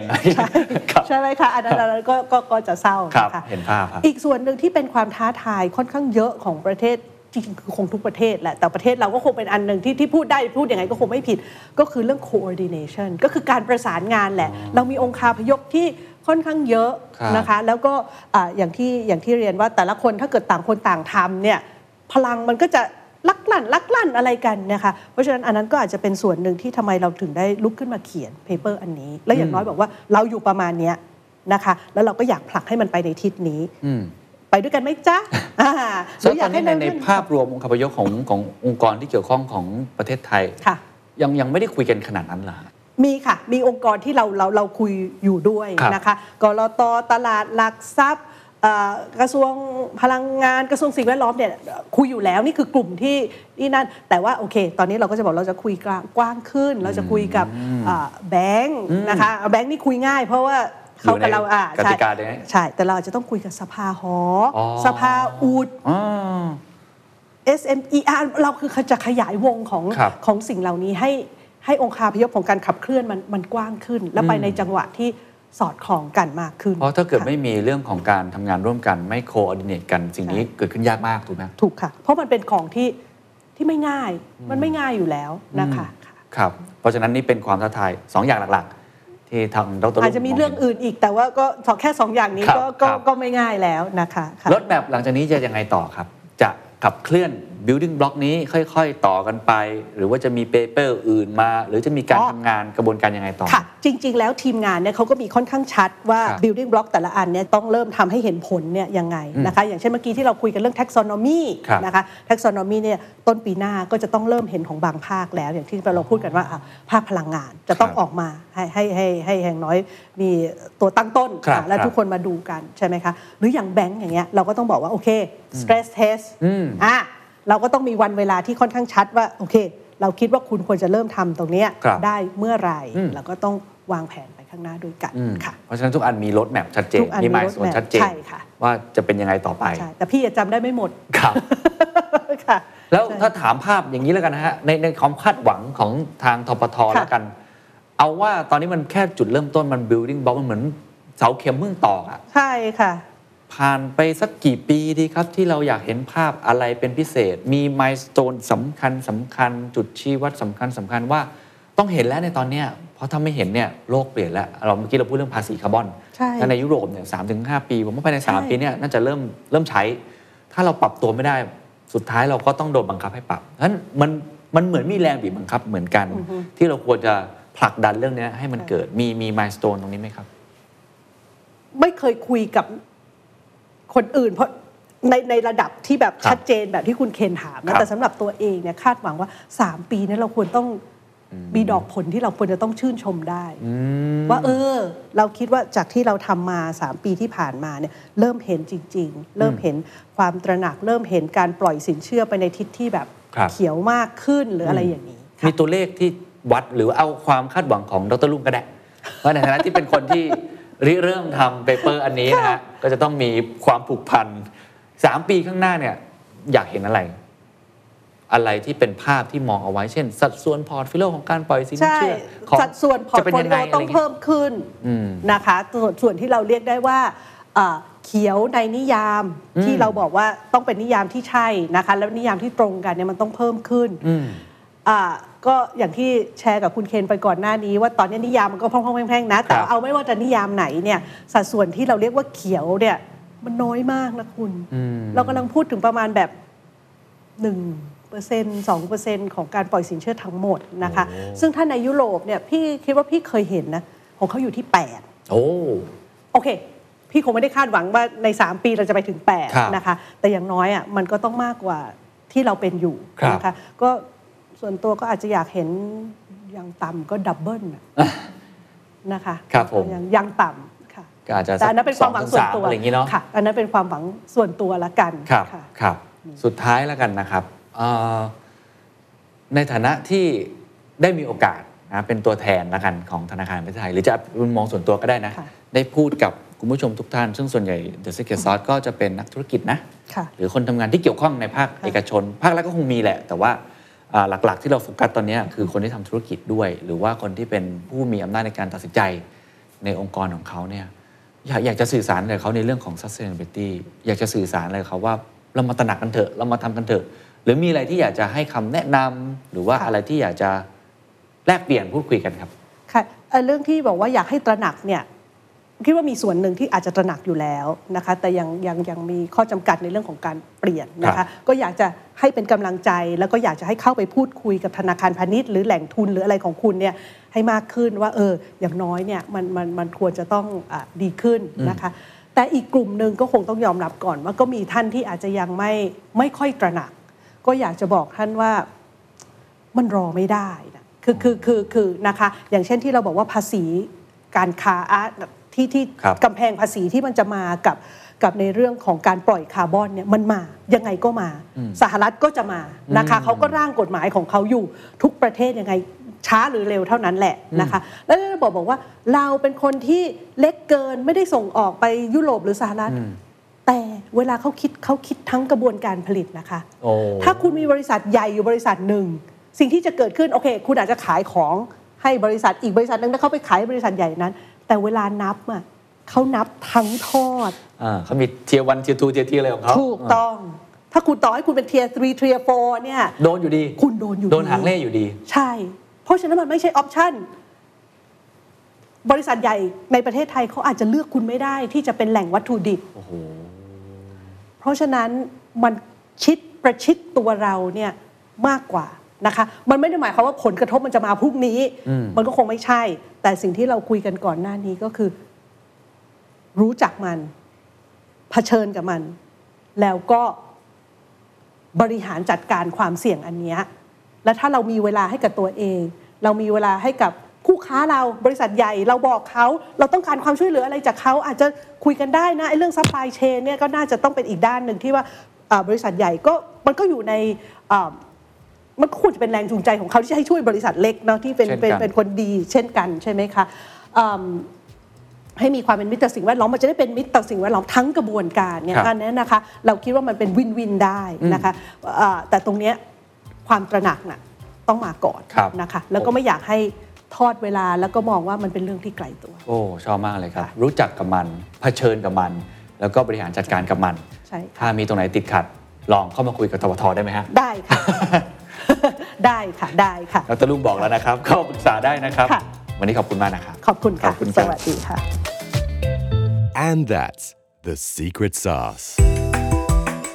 ครับใช่ไหมคะอันนั้นอันนั้นก็ก็ก็จะเศร้าครับนะคะเห็นภาพครับอีกส่วนหนึ่งที่เป็นความท้าทายค่อนข้างเยอะของประเทศ จริงๆคือคงทุกประเทศแหละ แต่ประเทศเราก็คงเป็นอันหนึ่งที่ที่พูดได้พูดยังไงก็คงไม่ผิด ก็คือเรื่อง coordination ก็คือการประสานงานแหละ เรามีองค์คาพยพที่ค่อนข้างเยอะครับนะคะ แล้วก็อ่าอย่างที่อย่างที่เรียนว่าแต่ละคนถ้าเกิดต่างคนต่างทำเนี่ยพลังมันก็จะลักลั่นลักลั่นอะไรกันนะคะ เพราะฉะนั้นอันนั้นก็อาจจะเป็นส่วนหนึ่งที่ทำไมเราถึงได้ลุกขึ้นมาเขียนเปเปอร์อันนี้ แล้วอย่างน้อยบอกว่าเราอยู่ประมาณเนี้ยนะคะ แล้วเราก็อยากผลักให้มันไปในทิศนี้อืม ไปด้วยกันไหมจ๊ะอ่าหซึ่รืงออตยาอกนให้นี้ในในเรื่องภาพรวมองค์คาพยพของขององค์กรที่เกี่ยวข้องของประเทศไทยค่ะยังยังไม่ได้คุยกันขนาดนั้นเหรอฮะมีค่ะ มีองค์กรที่เราเราเราคุยอยู่ด้วยครับนะคะกรตตลาดหลักทรัพย์เอ่อกระทรวงพลังงานกระทรวงสิ่งแวดล้อมเนี่ยคุยอยู่แล้วนี่คือกลุ่มที่ที่นั่นแต่ว่าโอเค ตอนนี้เราก็จะบอกเราจะคุยกลางกว้างขึ้น เราจะคุยกับอ่าแบงค์นะคะแบงค์นี่คุยง่าย เพราะว่า เขากับเราอ่ากติกาเนี่ยใช่ แต่เราอาจจะต้องคุยกับสภาหออ๋อสภาอูดอ๋อ SMER เราคือจะขยายวงของครับของสิ่งเหล่านี้ให้ให้องคาพยพของการขับเคลื่อนมันมันกว้างขึ้น และไปในจังหวะที่สอดคล้องกันมากขึ้น เพราะถ้าเกิดค่ะไม่มีเรื่องของการทำงานร่วมกันไม่โคออดิเนตกันสิ่งนี้เกิดขึ้นยากมากถูกไหมถูกค่ะ เพราะมันเป็นของที่ที่ไม่ง่ายมันไม่ง่ายอยู่แล้วนะคะค่ะครับ เพราะฉะนั้นนี่เป็นความท้าทายสองอย่างหลักๆ ที่ทางดรอาจจะมีเรื่องอื่นอีก แต่ว่าก็สองแค่สองอย่างนี้ครับก็ก็ครับก็ไม่ง่ายแล้วนะคะค่ะรถแบบหลังจากนี้จะยังไงต่อครับ จะขับเคลื่อน building block นี้ค่อยๆ ต่อกันไป หรือว่าจะมีเปเปอร์อื่นมา หรือจะมีการอ๋อทำงานกระบวนการยังไงต่อ ค่ะ จริง ๆ แล้วทีมงานเนี่ยเขาก็มีค่อนข้างชัดว่า ครับ building block แต่ละอันเนี่ยต้องเริ่มทำให้เห็นผลเนี่ยยังไงนะคะ อย่างเช่นเมื่อกี้ที่เราคุยกันเรื่อง taxonomy ครับ นะคะ taxonomy เนี่ยต้นปีหน้าก็จะต้องเริ่มเห็นของบางภาคแล้ว อย่างที่เราพูดกันว่าอะภาคพลังงานจะต้องครับออกมาให้ให้ให้ให้อย่างน้อยมีตัวตั้งต้นครับอะและครับทุกคนมาดูกันใช่ไหมคะ หรืออย่างแบงก์อย่างเงี้ยเราก็ต้องบอกว่าโอเค stress test อืม อะ เราก็ต้องมีวันเวลาที่ค่อนข้างชัดว่าโอเค เราคิดว่าคุณควรจะเริ่มทำตรงเนี้ยครับได้เมื่อไหร่อืมเราก็ต้องวางแผนไปข้างหน้าด้วยกันอืมค่ะเพราะฉะนั้นทุกอันมีรถแมพชัดเจนทุกอันมีมีมาย road โซน map ชัดเจนใช่ค่ะว่าจะเป็นยังไงต่อไปใช่แต่พี่จะจำได้ไม่หมดครับค่ะแล้วใช่ถ้าถามภาพอย่างนี้แล้วกันนะฮะในในความคาดหวังของทางทปทค่ะแล้วกัน เอาว่าตอนนี้มันแค่จุดเริ่มต้นมัน building block มันเหมือนเสาเข็มเพิ่งตอกอะใช่ค่ะ ผ่านไปสักกี่ปีดีครับ ที่เราอยากเห็นภาพอะไรเป็นพิเศษ มีมายสเตนสำคัญสำคัญ จุดชี้วัดสำคัญสำคัญว่าต้องเห็นแล้วในตอนเนี้ยเพราะถ้าไม่เห็นเนี่ยโลกเปลี่ยนแล้วเราเมื่อกี้เราพูดเรื่องภาษีคาร์บอนใช่ถ้าในยุโรปเนี่ยสามถึงห้าปี ผมว่าภายในใช่3ปีเนี่ยน่าจะเริ่มเริ่มใช้ ถ้าเราปรับตัวไม่ได้สุดท้ายเราก็ต้องโดนบังคับให้ปรับฉะนั้นมันมันเหมือนมีแรงบีบบังคับเหมือนกัน ที่เราควรจะผลักดันเรื่องเนี้ยให้มันเกิดมีมีมายสเตนตรงนี้ไหมครับ ไม่เคยคุยกับ คนอื่นเพราะในในระดับที่แบบครับชัดเจนแบบที่คุณเคนถามครันะบแต่สำหรับตัวเองเนี่ยคาดหวังว่า 3 ปีเนี้ยเราควรต้องมีดอกผลที่เราควรจะต้องชื่นชมได้ ว่าเออ เราคิดว่าจากที่เราทำมา 3 ปีที่ผ่านมาเนี่ยเริ่มเห็นจริง ๆ เริ่มเห็นความตระหนักเริ่มเห็นการปล่อยสินเชื่อไปในทิศที่แบบครับเขียวมากขึ้นหรืออะไรอย่างนี้ค่ะมีตัวเลขที่วัดหรือว่าเอาความคาดหวังของดร.รุ่งก็ได้ว่าในฐานะที่เป็นคนที่ ริเริ่มทำ paper อันนี้นะฮะก็จะต้องมีความผูกพันสามปีข้างหน้าเนี่ยอยากเห็นอะไร อะไรที่เป็นภาพที่มองเอาไว้เช่น สัดส่วน portfolio ของการปล่อยสินเชื่อใช่ของสัดส่วน portfolio จะต้องเป็นยังไงอะไรเงี้ยเพิ่มขึ้นอืมนะคะส่วนส่วนที่เราเรียกได้ว่าเอ่อเขียวในนิยามที่เราบอกว่าต้องเป็นนิยามที่ใช่นะคะ แล้วนิยามที่ตรงกันเนี่ยมันต้องเพิ่มขึ้นอืมอ่า ก็อย่างที่แชร์กับคุณเคนไปก่อนหน้านี้ ว่าตอนนี้นิยามมันก็พร่องๆแพร่งๆนะ แต่ครับเอาไม่ว่าจะนิยามไหนเนี่ยสัดส่วนที่เราเรียกว่าเขียวเนี่ย มันน้อยมากนะคุณอืมเรากำลังพูดถึงประมาณแบบหนึ่งเปอร์เซ็นต์สองเปอร์เซ็นต์ของการปล่อยสินเชื่อทั้งหมดนะคะ ซึ่งถ้าในยุโรปเนี่ยพี่คิดว่าพี่เคยเห็นนะ ของเขาอยู่ที่8โอ้โอเคพี่คงไม่ได้คาดหวังว่าใน 3 ปีเราจะไปถึงครับ8นะคะ แต่อย่างน้อยอะมันก็ต้องมากกว่าที่เราเป็นอยู่ครับนะคะก็ ส่วนตัวก็อาจจะอยากเห็นอย่างต่ำก็ดับเบิลน่ะนะคะครับผมอย่างอย่างต่ำค่ะก็อาจจะแต่อันนั้นเป็นความหวังส่วนตัวอะไรอย่างนี้เนาะค่ะอันนั้นเป็นความหวังส่วนตัวละกันครับค่ะครับสุดท้ายแล้วกันนะครับเอ่อในฐานะที่ได้มีโอกาสนะเป็นตัวแทนละกันของธนาคารแห่งประเทศไทย หรือจะมุมมองส่วนตัวก็ได้นะค่ะได้พูดกับคุณผู้ชมทุกท่าน ซึ่งส่วนใหญ่ The Secret Sauce ก็จะเป็นนักธุรกิจนะค่ะหรือคนทำงานที่เกี่ยวข้องในภาคเอกชน ภาครัฐก็คงมีแหละ แต่ว่าอ่า หลักๆ ที่เราโฟกัสตอนนี้คือคนที่ทำธุรกิจด้วย หรือว่าคนที่เป็นผู้มีอำนาจในการตัดสินใจในองค์กรของเขาเนี่ยอยากอยากจะสื่อสารกับเขาในเรื่องของ sustainability อยากจะสื่อสารอะไรเขาว่าเรามาตระหนักกันเถอะเรามาทำกันเถอะ หรือมีอะไรที่อยากจะให้คำแนะนำหรือว่าอะไรที่อยากจะแลกเปลี่ยนพูดคุยกันครับค่ะเรื่องที่บอกว่าอยากให้ตระหนักเนี่ย คิดว่ามีส่วนหนึ่งที่อาจจะตระหนักอยู่แล้วนะคะแต่ยังยังยังมีข้อจำกัดในเรื่องของการเปลี่ยนนะครัคะบก็อยากจะให้เป็นกำลังใจ แล้วก็อยากจะให้เข้าไปพูดคุยกับธนาคารพาณิชย์หรือแหล่งทุนหรืออะไรของคุณเนี่ยให้มากขึ้นว่าเอออย่างน้อยเนี่ยมันมันมันควรจะต้องอาดีขึ้นนะคะแต่อีกกลุ่มหนึ่งก็คงต้องยอมรับก่อน ว่าก็มีท่านที่อาจจะยังไม่ไม่ค่อยตระหนัก ก็อยากจะบอกท่านว่ามันรอไม่ได้นะคือคือคือคือนะคะอย่างเช่นที่เราบอกว่าภาษีการค้าอะ ที่ที่ครับกำแพงภาษีที่มันจะมากับกับในเรื่องของการปล่อยคาร์บอนเนี่ยมันมายังไงก็มา สหรัฐก็จะมานะคะเขาก็ร่างกฎหมายของเขาอยู่ทุกประเทศยังไงช้าหรือเร็วเท่านั้นแหละนะคะ แล้วเราบอกบอกว่าเราเป็นคนที่เล็กเกินไม่ได้ส่งออกไปยุโรปหรือสหรัฐ แต่เวลาเขาคิดเขาคิดทั้งกระบวนการผลิตนะคะโอ้ถ้าคุณมีบริษัทใหญ่อยู่บริษัทหนึ่ง สิ่งที่จะเกิดขึ้นโอเค คุณอาจจะขายของให้บริษัทอีกบริษัทหนึ่งแล้วเขาไปขายบริษัทใหญ่นั้น แต่เวลานับอะเขานับทั้งทอดอ่าเขามีเทียวันเทียทูเทียทีอะไรของเขาถูกต้อง ถ้าคุณต่อให้คุณเป็น tier 3 tier 4เนี่ยโดนอยู่ดี คุณโดนอยู่โดนหางเลขอยู่ดี ใช่ เพราะฉะนั้นมันไม่ใช่ option บริษัทใหญ่ในประเทศไทยเขาอาจจะเลือกคุณไม่ได้ที่จะเป็นแหล่งวัตถุดิบโอ้โหเพราะฉะนั้นมันชิดประชิดตัวเราเนี่ยมากกว่า นะคะมันไม่ได้หมายความว่าผลกระทบมันจะมาพรุ่งนี้อืมมันก็คงไม่ใช่ แต่สิ่งที่เราคุยกันก่อนหน้านี้ก็คือ รู้จักมันเผชิญกับมัน แล้วก็บริหารจัดการความเสี่ยงอันเนี้ยและถ้าเรามีเวลาให้กับตัวเอง เรามีเวลาให้กับคู่ค้าเราบริษัทใหญ่เราบอกเขาเราต้องการความช่วยเหลืออะไรจากเขาอาจจะคุยกันได้นะไอ้เรื่อง supply chain เนี่ยก็น่าจะต้องเป็นอีกด้านหนึ่งที่ว่าอ่าบริษัทใหญ่ก็มันก็อยู่ในอ่า มันก็ควรจะเป็นแรงจูงใจของเขาที่จะให้ช่วยบริษัทเล็กเนาะที่เป็นเช่นกันเป็นเป็นคนดี เช่นกันใช่ไหมคะอืมให้มีความเป็นมิตรต่อสิ่งแวดล้อมมันจะได้เป็นมิตรต่อสิ่งแวดล้อมทั้งกระบวนการเนี่ยครับอันนี้นะคะ เราคิดว่ามันเป็นวินวินได้นะคะเอ่อแต่ตรงเนี้ยความตระหนักน่ะต้องมาก่อนครับนะคะ แล้วก็ไม่อยากให้ทอดเวลาแล้วก็มองว่ามันเป็นเรื่องที่ไกลตัว โอ้ชอบมากเลยครับค่ะรู้จักกับมันเผชิญกับมัน แล้วก็บริหารจัดการกับมันใช่ค่ะถ้ามีตรงไหนติดขัด ลองเข้ามาคุยกับธปท.ได้ไหมฮะได้ค่ะ ได้ค่ะได้ค่ะดร.รุ่งบอกแล้วนะครับเข้าปรึกษาได้นะครับค่ะวันนี้ขอบคุณมากนะครับ ขอบคุณค่ะ ขอบคุณครับ สวัสดีค่ะ And that's the secret sauce.